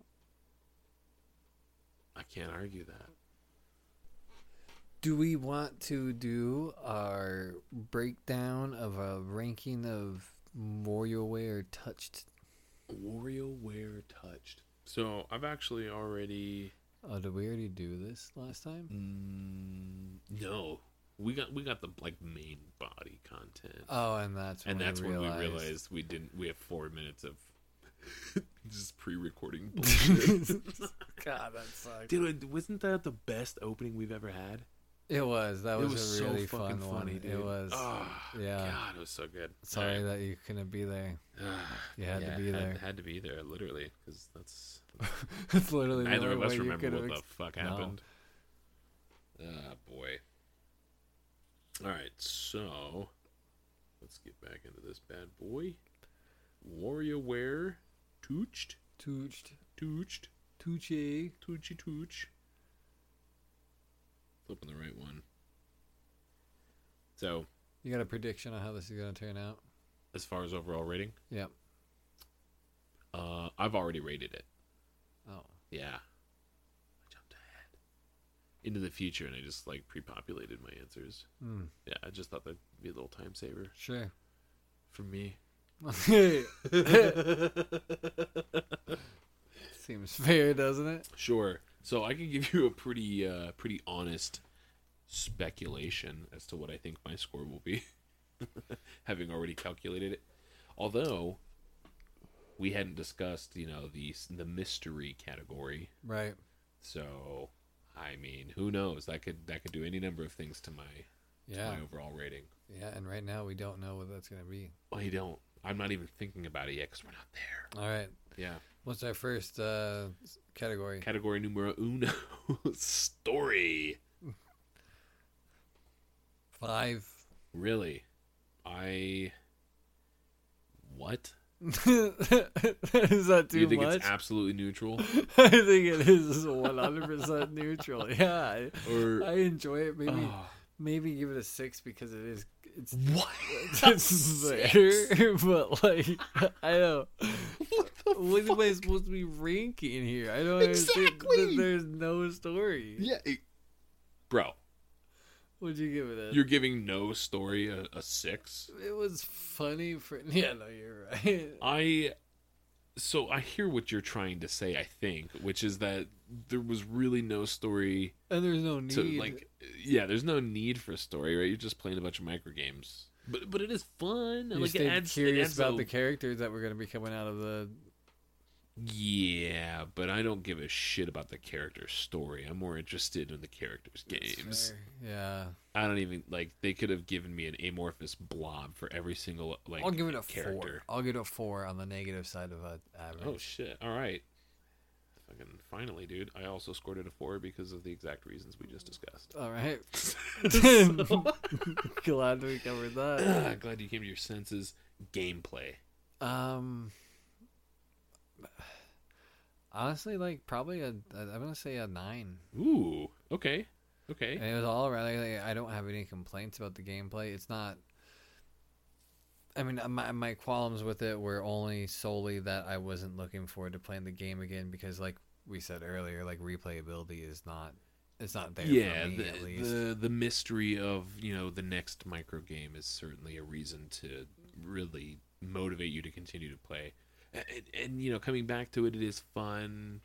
[SPEAKER 2] I can't argue that.
[SPEAKER 1] Do we want to do our breakdown of a ranking of WarioWare touched?
[SPEAKER 2] WarioWare touched. So I've actually already.
[SPEAKER 1] Oh, did we already do this last time?
[SPEAKER 2] Mm, no, we got we got the like main body content,
[SPEAKER 1] Oh, and that's when
[SPEAKER 2] and that's when
[SPEAKER 1] realized.
[SPEAKER 2] we realized we didn't. We have four minutes of [LAUGHS] just pre-recording [LAUGHS] bullshit.
[SPEAKER 1] God, that sucks.
[SPEAKER 2] Dude, wasn't that the best opening we've ever had?
[SPEAKER 1] It was. That was,
[SPEAKER 2] was
[SPEAKER 1] a
[SPEAKER 2] so
[SPEAKER 1] really fun
[SPEAKER 2] funny,
[SPEAKER 1] one.
[SPEAKER 2] dude.
[SPEAKER 1] It was.
[SPEAKER 2] Ah,
[SPEAKER 1] yeah.
[SPEAKER 2] God, it was so good.
[SPEAKER 1] Sorry
[SPEAKER 2] Alright.
[SPEAKER 1] that you couldn't be there.
[SPEAKER 2] Ah,
[SPEAKER 1] You had to be
[SPEAKER 2] had-
[SPEAKER 1] there.
[SPEAKER 2] Had, to be there, literally, because that's [LAUGHS]
[SPEAKER 1] It's literally the
[SPEAKER 2] neither of us remember what
[SPEAKER 1] have
[SPEAKER 2] the fuck
[SPEAKER 1] No.
[SPEAKER 2] happened. Ah, boy. All right, so let's get back into this bad boy. Warrior, WarioWare, tooched,
[SPEAKER 1] Tooched.
[SPEAKER 2] tooched,
[SPEAKER 1] Tucci.
[SPEAKER 2] toochy tooch. Flipping the right one. So,
[SPEAKER 1] You got a prediction on how this is going to turn out?
[SPEAKER 2] as far as overall rating,
[SPEAKER 1] Yep.
[SPEAKER 2] uh, I've already rated it.
[SPEAKER 1] Oh.
[SPEAKER 2] Yeah. I jumped ahead into the future and I just like pre-populated my answers.
[SPEAKER 1] Hmm.
[SPEAKER 2] Yeah, I just thought that'd be a little time saver
[SPEAKER 1] Sure.
[SPEAKER 2] for me. [LAUGHS]
[SPEAKER 1] Seems fair, doesn't it?
[SPEAKER 2] Sure. So I can give [LAUGHS] you a pretty uh pretty honest speculation as to what I think my score will be. [LAUGHS] Having already calculated it. Although we hadn't discussed, you know, the the mystery category.
[SPEAKER 1] Right.
[SPEAKER 2] So I mean, who knows? That could that could do any number of things to my
[SPEAKER 1] Yeah.
[SPEAKER 2] my overall rating.
[SPEAKER 1] Yeah, and right now we don't know what that's going to be.
[SPEAKER 2] Well, you don't. I'm not even thinking about it yet because we're not there.
[SPEAKER 1] All right.
[SPEAKER 2] Yeah.
[SPEAKER 1] What's our first uh, category?
[SPEAKER 2] Category numero uno [LAUGHS] story.
[SPEAKER 1] Five.
[SPEAKER 2] Really? I. What? [LAUGHS]
[SPEAKER 1] is that too
[SPEAKER 2] you think
[SPEAKER 1] much?
[SPEAKER 2] it's absolutely neutral? [LAUGHS]
[SPEAKER 1] I think it is 100% neutral. Yeah, I,
[SPEAKER 2] Or.
[SPEAKER 1] I enjoy it. Maybe
[SPEAKER 2] Oh.
[SPEAKER 1] maybe give it a six because it is it's
[SPEAKER 2] what?
[SPEAKER 1] it's there, but like I don't.
[SPEAKER 2] What the
[SPEAKER 1] What am I supposed to be ranking here? I don't understand.
[SPEAKER 2] Exactly.
[SPEAKER 1] Th- There's no story.
[SPEAKER 2] Yeah. it- Bro,
[SPEAKER 1] Would you give it a?
[SPEAKER 2] you're giving no story a, a six?
[SPEAKER 1] It was funny for. [LAUGHS] Yeah, no, you're right.
[SPEAKER 2] I. So I hear what you're trying to say, I think, which is that there was really no story
[SPEAKER 1] And there's no need.
[SPEAKER 2] to
[SPEAKER 1] need.
[SPEAKER 2] like yeah there's no need for a story right you're just playing a bunch of micro games but but it is fun.
[SPEAKER 1] You
[SPEAKER 2] like
[SPEAKER 1] stayed
[SPEAKER 2] it adds,
[SPEAKER 1] curious about
[SPEAKER 2] a-
[SPEAKER 1] the characters that were going to be coming out of the.
[SPEAKER 2] yeah but i don't give a shit about the character story. I'm more interested in the characters games.
[SPEAKER 1] Yeah,
[SPEAKER 2] i don't even like they could have given me an amorphous blob for every single like
[SPEAKER 1] I'll give it a
[SPEAKER 2] character.
[SPEAKER 1] Four. I'll give it a four on the negative side of a average.
[SPEAKER 2] oh shit. All right fucking finally dude i also scored it a four because of the exact reasons we just discussed
[SPEAKER 1] All right. [LAUGHS] [LAUGHS] Glad we covered that. [CLEARS THROAT]
[SPEAKER 2] Glad you came to your senses gameplay
[SPEAKER 1] Um, honestly, like probably a. I'm gonna say a nine.
[SPEAKER 2] ooh okay okay
[SPEAKER 1] And it was all around. Like, I don't have any complaints about the gameplay. It's not. I mean, uh, my my qualms with it were only solely that I wasn't looking forward to playing the game again because, like we said earlier, like replayability is not. It's not there
[SPEAKER 2] yeah
[SPEAKER 1] for me
[SPEAKER 2] the,
[SPEAKER 1] at least.
[SPEAKER 2] the the mystery of you know the next micro game is certainly a reason to really motivate you to continue to play and, and you know coming back to it it is fun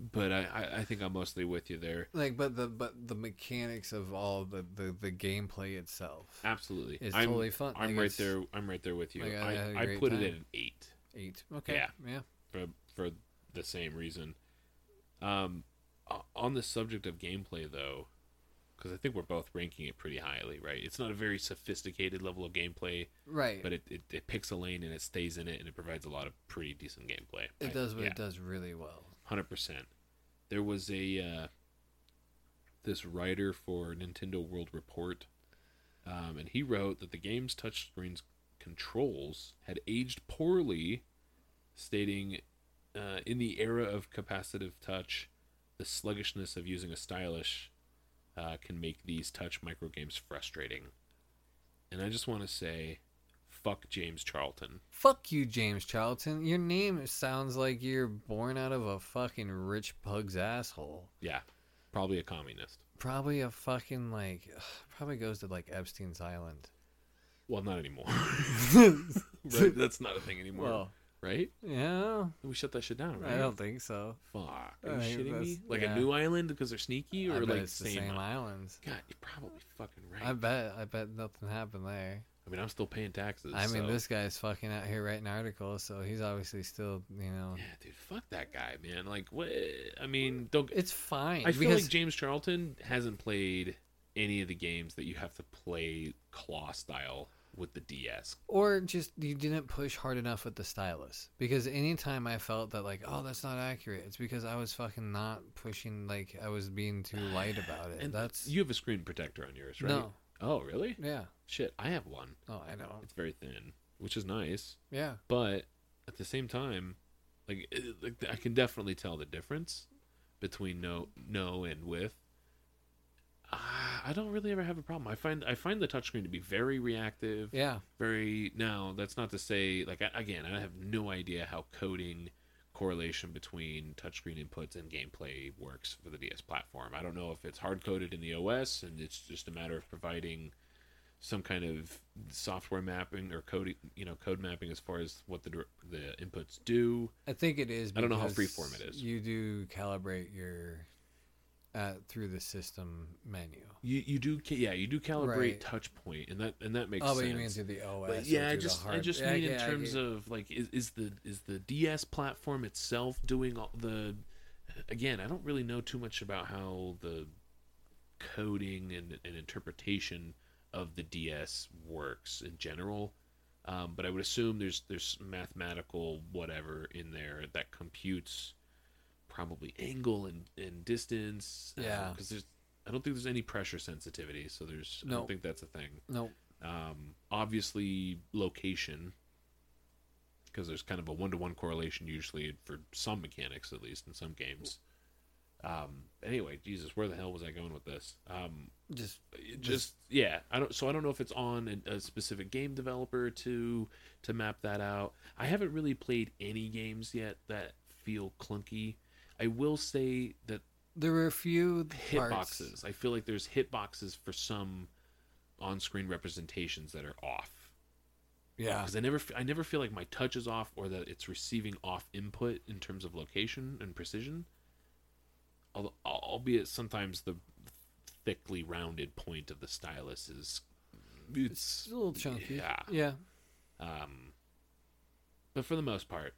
[SPEAKER 2] but I, I think I'm mostly with you there.
[SPEAKER 1] Like, but the but the mechanics of all the the, the gameplay itself
[SPEAKER 2] Absolutely,
[SPEAKER 1] is
[SPEAKER 2] I'm,
[SPEAKER 1] totally fun.
[SPEAKER 2] I'm
[SPEAKER 1] Like,
[SPEAKER 2] right there. I'm right there with you.
[SPEAKER 1] like, I
[SPEAKER 2] I, I put it
[SPEAKER 1] time.
[SPEAKER 2] at an eight
[SPEAKER 1] Eight. Okay.
[SPEAKER 2] Yeah.
[SPEAKER 1] Yeah.
[SPEAKER 2] for for the same reason. Um, on the subject of gameplay, though, because I think we're both ranking it pretty highly, right? It's not a very sophisticated level of gameplay,
[SPEAKER 1] Right.
[SPEAKER 2] but it, it, it picks a lane and it stays in it, and it provides a lot of pretty decent gameplay.
[SPEAKER 1] it
[SPEAKER 2] I-
[SPEAKER 1] does what
[SPEAKER 2] yeah.
[SPEAKER 1] it does really well.
[SPEAKER 2] Hundred percent. There was a uh, this writer for Nintendo World Report, um, and he wrote that the game's touchscreen's controls had aged poorly, stating, uh, "In the era of capacitive touch, the sluggishness of using a stylus uh, can make these touch microgames frustrating." And I just want to say, fuck James Charlton.
[SPEAKER 1] Fuck you, James Charlton. Your name sounds like you're born out of a fucking rich pug's asshole.
[SPEAKER 2] Yeah, probably a communist.
[SPEAKER 1] Probably a fucking like, [SIGHS] probably goes to like Epstein's Island.
[SPEAKER 2] Well, not anymore. [LAUGHS] [LAUGHS] right? That's not a thing anymore,
[SPEAKER 1] Well,
[SPEAKER 2] right?
[SPEAKER 1] yeah,
[SPEAKER 2] We shut that shit down, right?
[SPEAKER 1] I don't think so.
[SPEAKER 2] Fuck. Are you shitting me? Like
[SPEAKER 1] yeah.
[SPEAKER 2] a new island because they're sneaky, or like same?
[SPEAKER 1] same islands.
[SPEAKER 2] God, you're probably fucking right.
[SPEAKER 1] I bet. I bet nothing happened there.
[SPEAKER 2] I mean, I'm still paying taxes.
[SPEAKER 1] I mean,
[SPEAKER 2] so-
[SPEAKER 1] this guy's fucking out here writing articles, so he's obviously still, you know,
[SPEAKER 2] Yeah, dude, fuck that guy, man. Like, what? I mean, don't.
[SPEAKER 1] it's fine.
[SPEAKER 2] I feel
[SPEAKER 1] because
[SPEAKER 2] like James Charlton hasn't played any of the games that you have to play claw style with the DS.
[SPEAKER 1] or just you didn't push hard enough with the stylus. Because anytime I felt that like, oh, that's not accurate, it's because I was fucking not pushing. Like I was being too light about it. [SIGHS]
[SPEAKER 2] And
[SPEAKER 1] that's
[SPEAKER 2] you have a screen protector on yours, right?
[SPEAKER 1] no,
[SPEAKER 2] Oh, really?
[SPEAKER 1] yeah.
[SPEAKER 2] Shit, I have one.
[SPEAKER 1] Oh, I know.
[SPEAKER 2] It's very thin, which is nice.
[SPEAKER 1] Yeah,
[SPEAKER 2] but at the same time like, it- like i can definitely tell the difference between no no and with Ah, i don't really ever have a problem i find i find the touchscreen to be very reactive
[SPEAKER 1] yeah.
[SPEAKER 2] very now that's not to say like I- again i have no idea how coding correlation between touchscreen inputs and gameplay works for the ds platform i don't know if it's hard coded in the os and it's just a matter of providing some kind of software mapping or code you know code mapping as far as what the the inputs do
[SPEAKER 1] I think it is.
[SPEAKER 2] I don't know how freeform it is.
[SPEAKER 1] You do calibrate your uh, through the system menu.
[SPEAKER 2] you you do yeah you do calibrate
[SPEAKER 1] Right.
[SPEAKER 2] touch point and that and that makes
[SPEAKER 1] Oh,
[SPEAKER 2] sense
[SPEAKER 1] but you mean through the OS?
[SPEAKER 2] But yeah, I just I
[SPEAKER 1] hard-
[SPEAKER 2] just
[SPEAKER 1] Yeah,
[SPEAKER 2] mean in
[SPEAKER 1] yeah,
[SPEAKER 2] terms of like is, is the is the DS platform itself doing all the again, I don't really know too much about how the coding and, and interpretation of the DS works in general. Um, but I would assume there's there's mathematical whatever in there that computes probably angle and, and distance.
[SPEAKER 1] Yeah.
[SPEAKER 2] because there's I don't think there's any pressure sensitivity, so there's I don't think that's a thing.
[SPEAKER 1] Nope.
[SPEAKER 2] Um, obviously, location, because there's kind of a one to one correlation usually for some mechanics, at least in some games. Um, anyway, Jesus, where the hell was I going with this? Um,
[SPEAKER 1] Just
[SPEAKER 2] it just yeah, I don't. So I don't know if it's on a, a specific game developer to to map that out. I haven't really played any games yet that feel clunky. I will say that
[SPEAKER 1] there were a few
[SPEAKER 2] hitboxes. I feel like there's hitboxes for some on-screen representations that are off.
[SPEAKER 1] Yeah.
[SPEAKER 2] Because I never, I never feel like my touch is off or that it's receiving off input in terms of location and precision. Although, albeit sometimes the thickly rounded point of the stylus is,
[SPEAKER 1] It's
[SPEAKER 2] it's,
[SPEAKER 1] a little chunky.
[SPEAKER 2] Yeah.
[SPEAKER 1] Yeah.
[SPEAKER 2] um, but for the most part,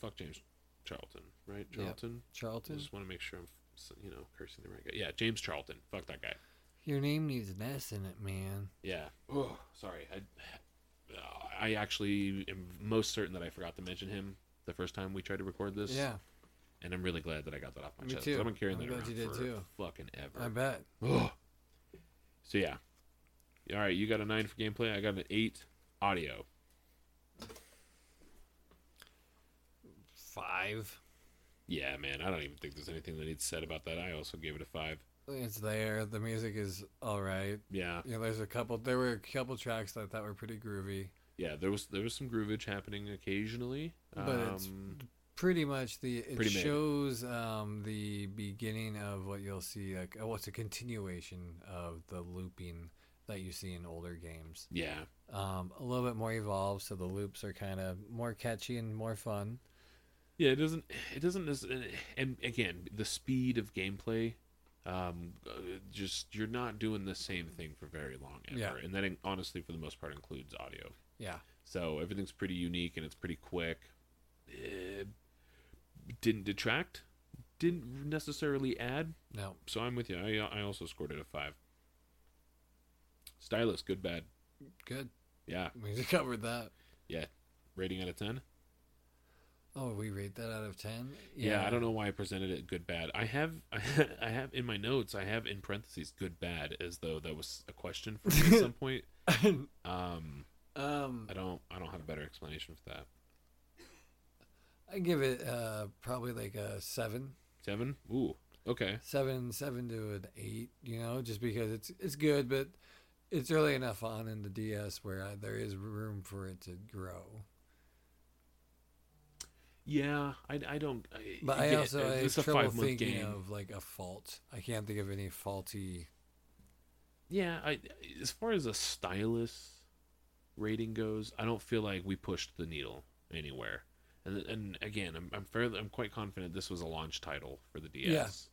[SPEAKER 2] fuck James Charlton, right?
[SPEAKER 1] Yeah.
[SPEAKER 2] Charlton. I just want to make sure I'm, you know, cursing the right guy. Yeah, James Charlton. Fuck that guy.
[SPEAKER 1] Your name needs an S in it, man.
[SPEAKER 2] Yeah. Oh, sorry. I, uh, I actually am most certain that I forgot to mention him the first time we tried to record this.
[SPEAKER 1] Yeah.
[SPEAKER 2] And I'm really glad that I got that off my
[SPEAKER 1] Me
[SPEAKER 2] chest.
[SPEAKER 1] too.
[SPEAKER 2] I've been carrying
[SPEAKER 1] I'm
[SPEAKER 2] that around
[SPEAKER 1] you did
[SPEAKER 2] for
[SPEAKER 1] too.
[SPEAKER 2] fucking ever.
[SPEAKER 1] I bet.
[SPEAKER 2] Ugh. So yeah. All right, you got a nine for gameplay. I got an eight audio.
[SPEAKER 1] Five.
[SPEAKER 2] Yeah, man. I don't even think there's anything that needs said about that. I also gave it a five.
[SPEAKER 1] It's there. The music is all right.
[SPEAKER 2] Yeah,
[SPEAKER 1] You know, there's a couple. There were a couple tracks that I thought were pretty groovy.
[SPEAKER 2] yeah. There was there was some groovage happening occasionally.
[SPEAKER 1] But it's
[SPEAKER 2] Um,
[SPEAKER 1] Pretty much the it
[SPEAKER 2] Pretty
[SPEAKER 1] shows um, the beginning of what you'll see. Like, oh, it's a continuation of the looping that you see in older games.
[SPEAKER 2] yeah,
[SPEAKER 1] Um, a little bit more evolved, so the loops are kind of more catchy and more fun.
[SPEAKER 2] Yeah, it doesn't. It doesn't. And again, the speed of gameplay, um, uh, just you're not doing the same thing for very long ever.
[SPEAKER 1] Yeah.
[SPEAKER 2] And that honestly, for the most part, includes audio.
[SPEAKER 1] Yeah.
[SPEAKER 2] So everything's pretty unique and it's pretty quick. It didn't detract. Didn't necessarily add.
[SPEAKER 1] No.
[SPEAKER 2] So I'm with you. I I also scored it a five. Stylus, good, bad.
[SPEAKER 1] Good.
[SPEAKER 2] Yeah,
[SPEAKER 1] We [LAUGHS] covered that. Yeah.
[SPEAKER 2] Rating out of ten.
[SPEAKER 1] Oh, we rate that out of ten.
[SPEAKER 2] Yeah, I don't know why I presented it good bad. I have [LAUGHS] I have in my notes I have in parentheses good bad as though that was a question for me at some [LAUGHS] point. Um
[SPEAKER 1] um,
[SPEAKER 2] I don't I don't have a better explanation for that.
[SPEAKER 1] I give it uh probably like a seven,
[SPEAKER 2] 7? Ooh. Okay.
[SPEAKER 1] seven, seven to an eight. You know, just because it's it's good, but it's early enough on in the DS where uh, there is room for it to grow.
[SPEAKER 2] Yeah, I, I don't I,
[SPEAKER 1] But I also I
[SPEAKER 2] it's
[SPEAKER 1] have
[SPEAKER 2] a
[SPEAKER 1] trouble
[SPEAKER 2] 5 month
[SPEAKER 1] thinking
[SPEAKER 2] game.
[SPEAKER 1] of like a fault. I can't think of any faulty.
[SPEAKER 2] Yeah, I as far as a stylus rating goes, I don't feel like we pushed the needle anywhere. And and again, I'm I'm fairly I'm quite confident this was a launch title for the DS.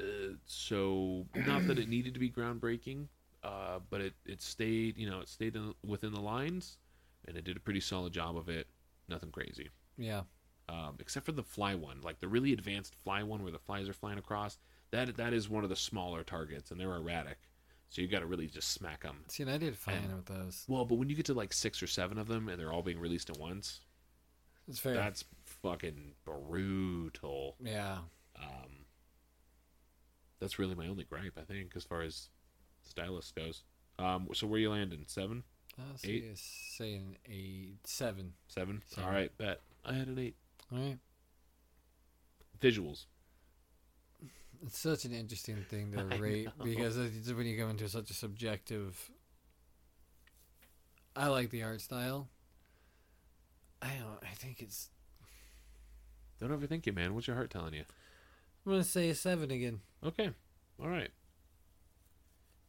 [SPEAKER 2] Uh, so not that it needed to be groundbreaking, uh, but it it stayed you know it stayed in, within the lines, and it did a pretty solid job of it. Nothing crazy.
[SPEAKER 1] Yeah,
[SPEAKER 2] Um, except for the fly one, like the really advanced fly one where the flies are flying across. That that is one of the smaller targets, and they're erratic. So you got to really just smack them.
[SPEAKER 1] see, and I did fine
[SPEAKER 2] And-
[SPEAKER 1] with those.
[SPEAKER 2] Well, but when you get to like six or seven of them, and they're all being released at once,
[SPEAKER 1] It's fair.
[SPEAKER 2] that's fucking brutal.
[SPEAKER 1] yeah,
[SPEAKER 2] Um, that's really my only gripe, I think, as far as stylus goes. Um, so where you landing? Seven,
[SPEAKER 1] I'll
[SPEAKER 2] Eight?
[SPEAKER 1] say, say an eight, seven.
[SPEAKER 2] seven.
[SPEAKER 1] Seven.
[SPEAKER 2] All right, bet. I had an eight.
[SPEAKER 1] All right.
[SPEAKER 2] Visuals.
[SPEAKER 1] It's such an interesting thing to [LAUGHS] rate because it's when you go into such a subjective. I like the art style. I don't. I think it's.
[SPEAKER 2] Don't overthink it, man. What's your heart telling you?
[SPEAKER 1] I'm gonna say a seven again.
[SPEAKER 2] Okay. All right.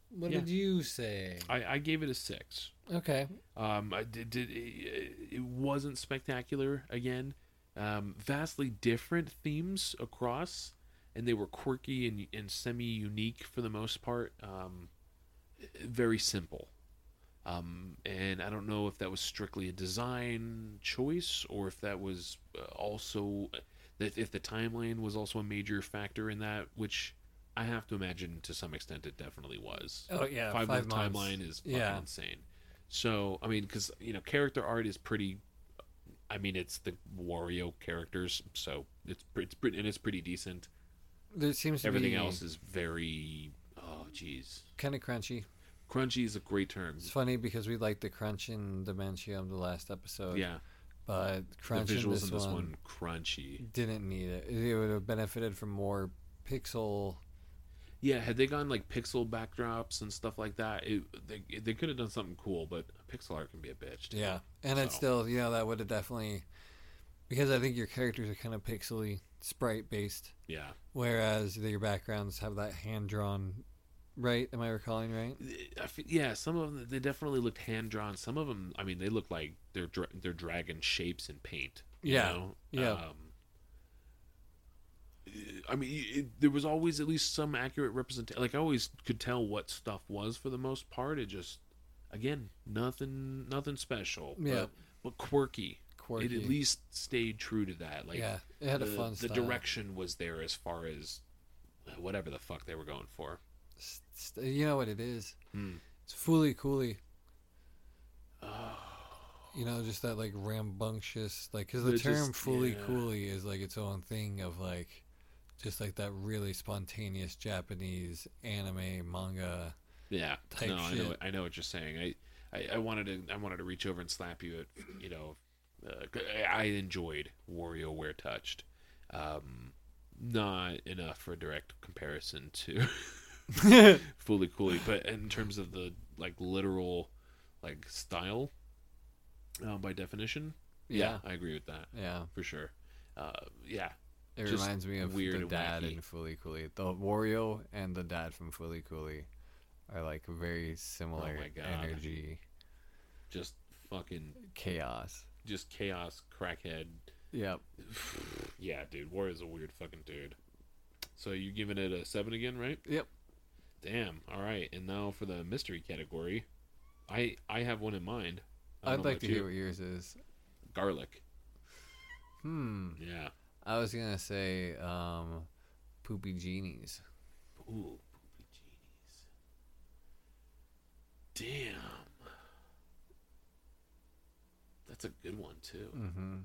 [SPEAKER 1] What
[SPEAKER 2] Yeah.
[SPEAKER 1] did you say?
[SPEAKER 2] I, I gave it a six.
[SPEAKER 1] Okay.
[SPEAKER 2] Um, I did, did it, it wasn't spectacular again. Um, vastly different themes across, and they were quirky and, and semi unique for the most part. Um, very simple. Um, and I don't know if that was strictly a design choice or if that was uh, also that if the timeline was also a major factor in that, which I have to imagine to some extent it definitely was
[SPEAKER 1] Oh yeah.
[SPEAKER 2] five,
[SPEAKER 1] Five,
[SPEAKER 2] month timeline is fucking
[SPEAKER 1] Yeah.
[SPEAKER 2] insane. So I mean, because you know, character art is pretty. I mean, it's the Wario characters, so it's it's pretty and it's pretty decent.
[SPEAKER 1] There seems to
[SPEAKER 2] Everything else is very. Oh, jeez.
[SPEAKER 1] kind of crunchy.
[SPEAKER 2] Crunchy is a great term.
[SPEAKER 1] It's funny because we liked the crunch in Dementium of the last episode.
[SPEAKER 2] Yeah,
[SPEAKER 1] But
[SPEAKER 2] the
[SPEAKER 1] crunch
[SPEAKER 2] visuals
[SPEAKER 1] in this,
[SPEAKER 2] in this
[SPEAKER 1] one,
[SPEAKER 2] one crunchy.
[SPEAKER 1] didn't need it. It would have benefited from more pixel.
[SPEAKER 2] Yeah, had they gone like pixel backdrops and stuff like that, it, they they could have done something cool. But pixel art can be a bitch. too.
[SPEAKER 1] Yeah, and it's still you know that would have definitely because I think your characters are kind of pixely sprite based,
[SPEAKER 2] yeah.
[SPEAKER 1] whereas your backgrounds have that hand drawn. Right? Am I recalling right?
[SPEAKER 2] I yeah, some of them they definitely looked hand drawn. Some of them, I mean, they look like they're dra- they're dragon shapes in paint. you
[SPEAKER 1] Yeah,
[SPEAKER 2] know?
[SPEAKER 1] yeah.
[SPEAKER 2] Um, I mean, it, there was always at least some accurate representation. Like I always could tell what stuff was for the most part. It just, again, nothing, nothing special.
[SPEAKER 1] Yeah.
[SPEAKER 2] but, but quirky.
[SPEAKER 1] Quirky.
[SPEAKER 2] It at least stayed true to that. Like
[SPEAKER 1] yeah, it had
[SPEAKER 2] the,
[SPEAKER 1] a fun
[SPEAKER 2] the
[SPEAKER 1] style.
[SPEAKER 2] direction was there as far as whatever the fuck they were going for.
[SPEAKER 1] You know what it is?
[SPEAKER 2] Hmm.
[SPEAKER 1] It's fooly cooly.
[SPEAKER 2] Oh. [SIGHS]
[SPEAKER 1] You know, just that like rambunctious, like because the
[SPEAKER 2] They're
[SPEAKER 1] term
[SPEAKER 2] just-
[SPEAKER 1] fully
[SPEAKER 2] yeah.
[SPEAKER 1] coolly is like its own thing of like, just like that really spontaneous Japanese anime manga.
[SPEAKER 2] Yeah,
[SPEAKER 1] type
[SPEAKER 2] no, I know. I know what you're saying. I, I, I wanted to, I wanted to reach over and slap you. At, you know, uh, I enjoyed WarioWare Touched. Um, not enough for a direct comparison to [LAUGHS] Fooly Cooly, but in terms of the like literal, like style, uh, by definition,
[SPEAKER 1] Yeah,
[SPEAKER 2] I agree with that
[SPEAKER 1] yeah.
[SPEAKER 2] for sure. Uh, yeah,
[SPEAKER 1] It
[SPEAKER 2] Just
[SPEAKER 1] reminds me of
[SPEAKER 2] weird
[SPEAKER 1] the dad
[SPEAKER 2] wacky.
[SPEAKER 1] in Fooly Cooly. The Wario and the dad from Fooly Cooly are like very similar
[SPEAKER 2] Oh
[SPEAKER 1] energy,
[SPEAKER 2] just fucking
[SPEAKER 1] chaos.
[SPEAKER 2] just chaos, crackhead,
[SPEAKER 1] Yep. [SIGHS]
[SPEAKER 2] yeah, dude, Wario's a weird fucking dude. So you giving it a seven again, right?
[SPEAKER 1] Yep.
[SPEAKER 2] Damn. All right. And now for the mystery category, I I have one in mind.
[SPEAKER 1] I'd like to
[SPEAKER 2] you.
[SPEAKER 1] hear what yours is.
[SPEAKER 2] garlic.
[SPEAKER 1] Hmm.
[SPEAKER 2] Yeah.
[SPEAKER 1] I was gonna say um, poopy genies.
[SPEAKER 2] Ooh, poopy genies. Damn. That's a good one too.
[SPEAKER 1] Mm-hmm.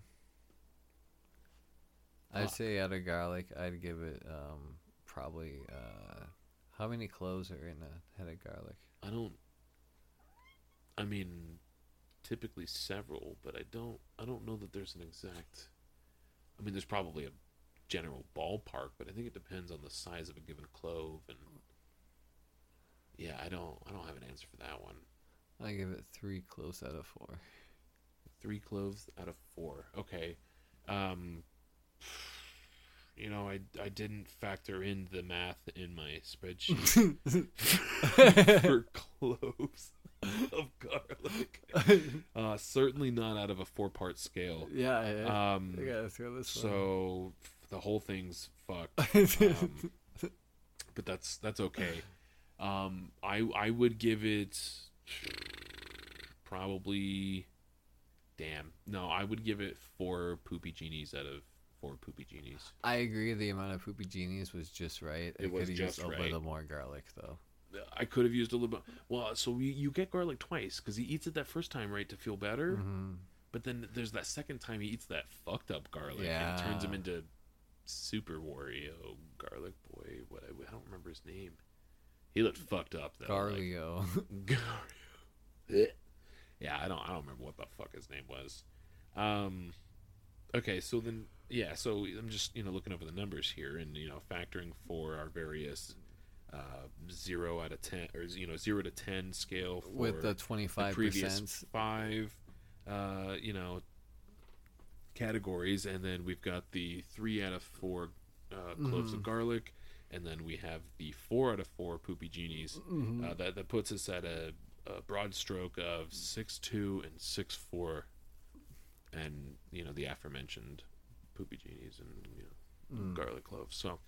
[SPEAKER 1] I'd say out of garlic, I'd give it um, probably. Uh, how many cloves are in a head of garlic?
[SPEAKER 2] I don't. I mean, typically several, but I don't. I don't know that there's an exact. I mean, there's probably a general ballpark, but I think it depends on the size of a given clove, and yeah, I don't. I don't have an answer for that one.
[SPEAKER 1] I give it three cloves out of four.
[SPEAKER 2] Three cloves out of four. Okay. Um. You know, I I didn't factor in the math in my spreadsheet [LAUGHS] [LAUGHS] for cloves [LAUGHS] of garlic. [LAUGHS] Uh, certainly not out of a four-part scale.
[SPEAKER 1] yeah, I,
[SPEAKER 2] Um,
[SPEAKER 1] I gotta throw this
[SPEAKER 2] so the whole thing's fucked. Um, [LAUGHS] but that's that's okay. Um, I I would give it probably. Damn, no, I would give it four poopy genies out of four poopy genies.
[SPEAKER 1] I agree. The amount of poopy genies was just right.
[SPEAKER 2] It was
[SPEAKER 1] could've
[SPEAKER 2] just
[SPEAKER 1] used a
[SPEAKER 2] right.
[SPEAKER 1] little more garlic though.
[SPEAKER 2] I could have used a little bit. Well, so you, you get garlic twice because he eats it that first time, right, to feel better.
[SPEAKER 1] hmm
[SPEAKER 2] But then there's that second time he eats that fucked up garlic and it turns him into Super Wario Garlic Boy. What I, I don't remember his name. He looked fucked up though. like-
[SPEAKER 1] Garlio. [LAUGHS]
[SPEAKER 2] Gario. [LAUGHS] yeah, I don't I don't remember what the fuck his name was. Um okay, so then yeah, so I'm just, you know, looking over the numbers here and you know, factoring for our various uh 0 out of 10 or you know, 0 to 10 scale for
[SPEAKER 1] with the twenty five
[SPEAKER 2] previous five uh, you know categories and then we've got the 3 out of 4 uh, cloves of
[SPEAKER 1] Mhm.
[SPEAKER 2] garlic and then we have the 4 out of 4 poopy genies
[SPEAKER 1] Mm-hmm.
[SPEAKER 2] uh, that that puts us at a, a broad stroke of six two and six four, and you know the aforementioned poopy genies and you know
[SPEAKER 1] Mm.
[SPEAKER 2] garlic cloves. So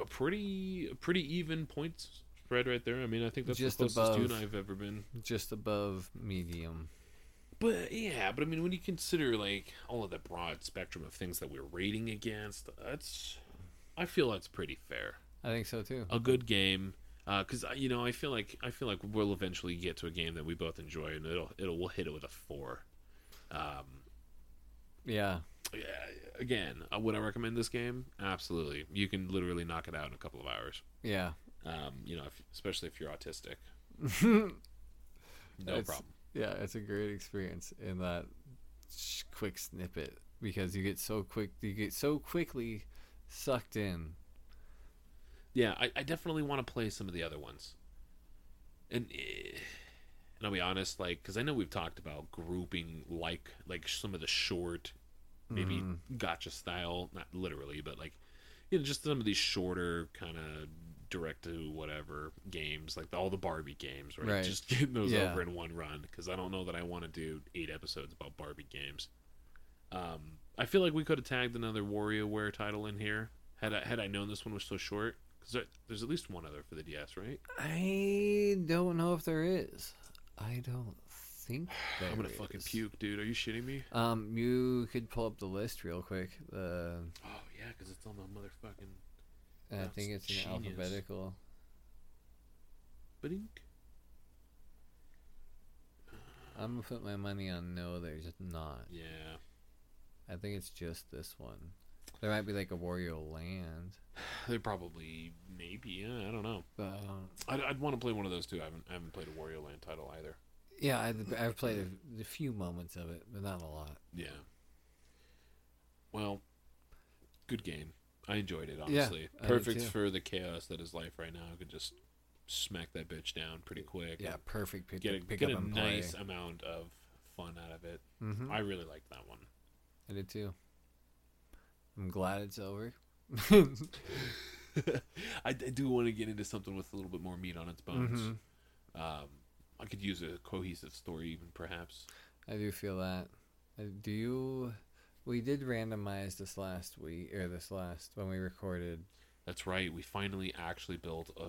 [SPEAKER 2] a, pretty a pretty even points spread right there. I mean, I think that's
[SPEAKER 1] Just
[SPEAKER 2] the closest
[SPEAKER 1] above.
[SPEAKER 2] I've ever been.
[SPEAKER 1] Just above medium.
[SPEAKER 2] But yeah, but I mean, when you consider like all of the broad spectrum of things that we're rating against, that's I feel that's pretty fair.
[SPEAKER 1] I think so too.
[SPEAKER 2] a good game because you know I feel like I feel like we'll eventually get to a game that we both enjoy and it'll it'll we'll hit it with a four. Um,
[SPEAKER 1] Yeah.
[SPEAKER 2] yeah, again, uh, would I recommend this game? Absolutely. You can literally knock it out in a couple of hours.
[SPEAKER 1] Yeah.
[SPEAKER 2] Um, you know, if, especially if you're autistic, [LAUGHS]
[SPEAKER 1] no
[SPEAKER 2] no problem.
[SPEAKER 1] Yeah, it's a great experience in that quick snippet because you get so quick, you get so quickly sucked in.
[SPEAKER 2] Yeah, I, I definitely want to play some of the other ones. And, eh, and I'll be honest, like, because I know we've talked about grouping like like some of the short, maybe
[SPEAKER 1] Mhm.
[SPEAKER 2] gotcha style, not literally, but like, you know, just some of these shorter kind of direct to whatever games, like all the Barbie games, right?
[SPEAKER 1] Right.
[SPEAKER 2] Just [LAUGHS] getting those
[SPEAKER 1] Yeah.
[SPEAKER 2] over in one run, because I don't know that I want to do eight episodes about Barbie games. Um, I feel like we could have tagged another WarioWare title in here had I had I known this one was so short. Because there's at least one other for the DS, right?
[SPEAKER 1] I don't know if there is. I don't think there
[SPEAKER 2] I'm gonna fucking
[SPEAKER 1] is.
[SPEAKER 2] puke, dude. Are you shitting me?
[SPEAKER 1] Um, you could pull up the list real quick. The
[SPEAKER 2] Oh yeah, because it's on the motherfucking.
[SPEAKER 1] I think it's in alphabetical.
[SPEAKER 2] Bink.
[SPEAKER 1] I'm gonna put my money on no. There's not.
[SPEAKER 2] Yeah.
[SPEAKER 1] I think it's just this one. There might be like a Wario Land, [SIGHS]
[SPEAKER 2] They probably maybe. Yeah, I don't know.
[SPEAKER 1] but um,
[SPEAKER 2] I'd, I'd want to play one of those too. I haven't I haven't played a Wario Land title either.
[SPEAKER 1] Yeah, I, I've played a, a few moments of it, but not a lot.
[SPEAKER 2] Yeah. Well, good game. I enjoyed it honestly.
[SPEAKER 1] Did
[SPEAKER 2] Perfect for the chaos that is life right now. I could just smack that bitch down pretty quick.
[SPEAKER 1] Yeah, perfect. Pick,
[SPEAKER 2] Get a,
[SPEAKER 1] pick
[SPEAKER 2] get
[SPEAKER 1] up
[SPEAKER 2] a
[SPEAKER 1] and play.
[SPEAKER 2] nice amount of fun out of it.
[SPEAKER 1] Mm-hmm.
[SPEAKER 2] I really liked that one.
[SPEAKER 1] I did too. I'm glad it's over. [LAUGHS]
[SPEAKER 2] I, I do want to get into something with a little bit more meat on its bones.
[SPEAKER 1] Mhm.
[SPEAKER 2] Um, I could use a cohesive story, even perhaps.
[SPEAKER 1] I do feel that. Uh, Do you? We did randomize this last week or this last when we recorded.
[SPEAKER 2] That's right. We finally actually built a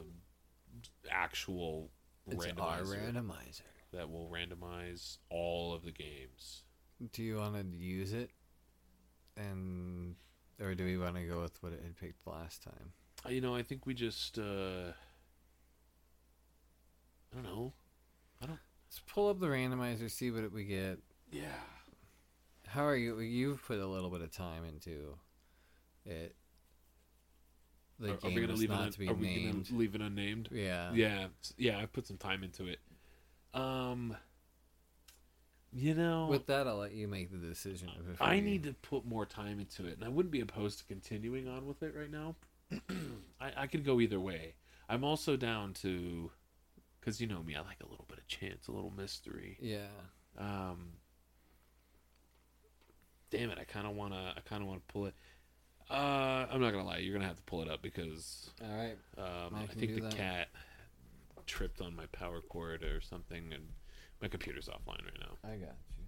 [SPEAKER 2] actual
[SPEAKER 1] It's our
[SPEAKER 2] randomizer
[SPEAKER 1] randomizer.
[SPEAKER 2] that will randomize all of the games.
[SPEAKER 1] Do you want to use it, and or do we want to go with what it had picked last time?
[SPEAKER 2] Uh, You know, I think we just uh I don't know.
[SPEAKER 1] Let's pull up the randomizer, see what we get.
[SPEAKER 2] Yeah.
[SPEAKER 1] How are you? You've put a little bit of time into it. The
[SPEAKER 2] are, are we gonna leave
[SPEAKER 1] not
[SPEAKER 2] it?
[SPEAKER 1] to be
[SPEAKER 2] are we
[SPEAKER 1] named.
[SPEAKER 2] gonna leave it unnamed?
[SPEAKER 1] Yeah.
[SPEAKER 2] Yeah, yeah. I put some time into it. Um, you know,
[SPEAKER 1] With that, I'll let you make the decision. of
[SPEAKER 2] I
[SPEAKER 1] we-
[SPEAKER 2] need to put more time into it, and I wouldn't be opposed to continuing on with it right now. [CLEARS THROAT] I, I could go either way. I'm also down to, because you know me, I like a little chance, a little mystery.
[SPEAKER 1] Yeah.
[SPEAKER 2] Um, damn it, I kind of wanna, I kind of wanna pull it. Uh, I'm not gonna lie, you're gonna have to pull it up because
[SPEAKER 1] All right.
[SPEAKER 2] um,
[SPEAKER 1] I
[SPEAKER 2] I, think the
[SPEAKER 1] that.
[SPEAKER 2] cat tripped on my power cord or something, and my computer's offline right now.
[SPEAKER 1] I got you.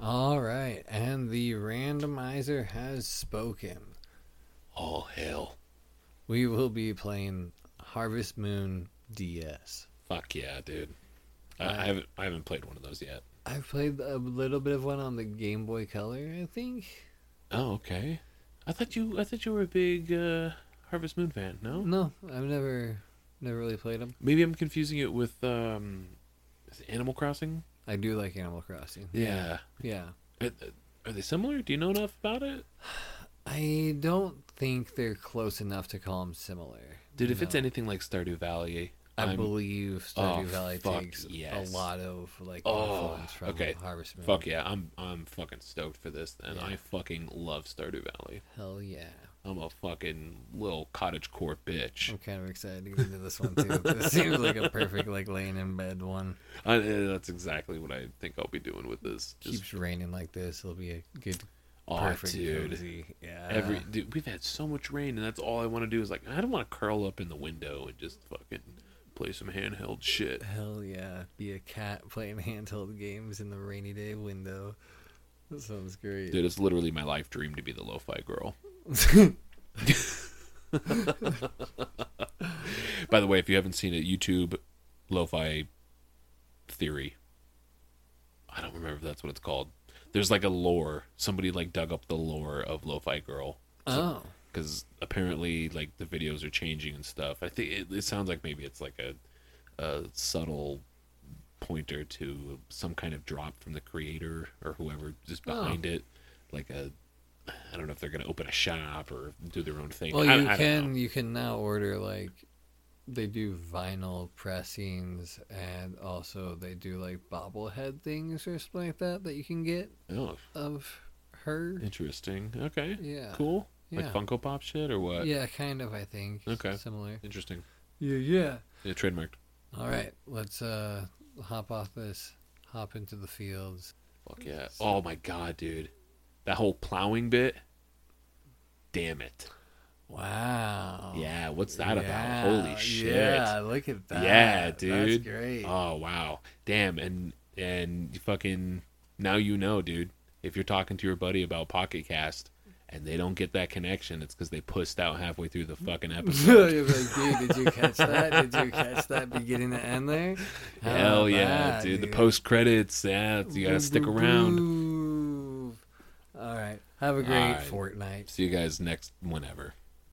[SPEAKER 1] All right, and the randomizer has spoken.
[SPEAKER 2] All hail.
[SPEAKER 1] We will be playing Harvest Moon DS.
[SPEAKER 2] Fuck yeah, dude. I, I haven't I haven't played one of those yet.
[SPEAKER 1] I've played a little bit of one on the Game Boy Color, I think.
[SPEAKER 2] Oh, okay. I thought you I thought you were a big uh, Harvest Moon fan. No,
[SPEAKER 1] No, I've never, never really played them.
[SPEAKER 2] maybe I'm confusing it with um, Animal Crossing.
[SPEAKER 1] I do like Animal Crossing.
[SPEAKER 2] Yeah.
[SPEAKER 1] Yeah.
[SPEAKER 2] Are, are they similar? Do you know enough about it? [SIGHS]
[SPEAKER 1] I don't think they're close enough to call them similar.
[SPEAKER 2] Dude, if it's anything like Stardew Valley,
[SPEAKER 1] I
[SPEAKER 2] I'm-
[SPEAKER 1] believe Stardew
[SPEAKER 2] Oh,
[SPEAKER 1] Valley takes
[SPEAKER 2] yes.
[SPEAKER 1] a lot of like
[SPEAKER 2] Oh,
[SPEAKER 1] from
[SPEAKER 2] okay.
[SPEAKER 1] Harvest Moon.
[SPEAKER 2] Fuck yeah, I'm I'm fucking stoked for this. Then
[SPEAKER 1] Yeah.
[SPEAKER 2] I fucking love Stardew Valley.
[SPEAKER 1] Hell yeah.
[SPEAKER 2] I'm a fucking little cottage core bitch.
[SPEAKER 1] I'm kind of excited to get into this one too. It [LAUGHS] seems like a perfect like laying in bed one.
[SPEAKER 2] I, uh, that's exactly what I think I'll be doing with this. Just
[SPEAKER 1] Keeps raining like this. It'll be a good,
[SPEAKER 2] oh,
[SPEAKER 1] perfect
[SPEAKER 2] dude.
[SPEAKER 1] cozy. Yeah.
[SPEAKER 2] Every dude, we've had so much rain, and that's all I want to do is like I don't want to curl up in the window and just fucking play some handheld shit.
[SPEAKER 1] Hell yeah. Be a cat playing [LAUGHS] handheld games in the rainy day window. That sounds great.
[SPEAKER 2] Dude, it's literally my life dream to be the lo-fi girl. [LAUGHS] By the way, if you haven't seen it, YouTube lo-fi theory. I don't remember if that's what it's called. There's like a lore. Somebody like dug up the lore of lo-fi girl
[SPEAKER 1] oh.
[SPEAKER 2] Because apparently like the videos are changing and stuff. I think it, it sounds like maybe it's like a a subtle pointer to some kind of drop from the creator or whoever just
[SPEAKER 1] Oh.
[SPEAKER 2] behind it, like a. I don't know if they're going to open a shop or do their own thing.
[SPEAKER 1] Well,
[SPEAKER 2] I,
[SPEAKER 1] you
[SPEAKER 2] I
[SPEAKER 1] can you can now order like they do vinyl pressings and also they do like bobblehead things or something like that that you can get
[SPEAKER 2] Oh,
[SPEAKER 1] of her.
[SPEAKER 2] interesting. Okay,
[SPEAKER 1] Yeah.
[SPEAKER 2] cool.
[SPEAKER 1] Yeah.
[SPEAKER 2] Like Funko Pop shit or what?
[SPEAKER 1] Yeah, kind of. I think.
[SPEAKER 2] Okay.
[SPEAKER 1] Similar.
[SPEAKER 2] Interesting.
[SPEAKER 1] Yeah, yeah.
[SPEAKER 2] Yeah, trademarked.
[SPEAKER 1] All right, let's uh hop off this. Hop into the fields.
[SPEAKER 2] Fuck yeah. Oh my god, dude. That whole plowing bit. Damn it.
[SPEAKER 1] Wow.
[SPEAKER 2] Yeah, what's that.
[SPEAKER 1] Yeah,
[SPEAKER 2] about? Holy shit.
[SPEAKER 1] Yeah, look at that.
[SPEAKER 2] Yeah, dude.
[SPEAKER 1] That's great.
[SPEAKER 2] Oh wow. Damn and and you fucking now you know, dude. If you're talking to your buddy about Pocket Cast and they don't get that connection, it's because they pushed out halfway through the fucking [LAUGHS] episode.
[SPEAKER 1] You're like, dude, did you catch that? Did you catch that beginning to end there? How
[SPEAKER 2] Hell yeah,
[SPEAKER 1] that,
[SPEAKER 2] dude. The post credits, yeah, you gotta stick around.
[SPEAKER 1] All right. Have a great
[SPEAKER 2] right.
[SPEAKER 1] fortnight.
[SPEAKER 2] See you guys next whenever.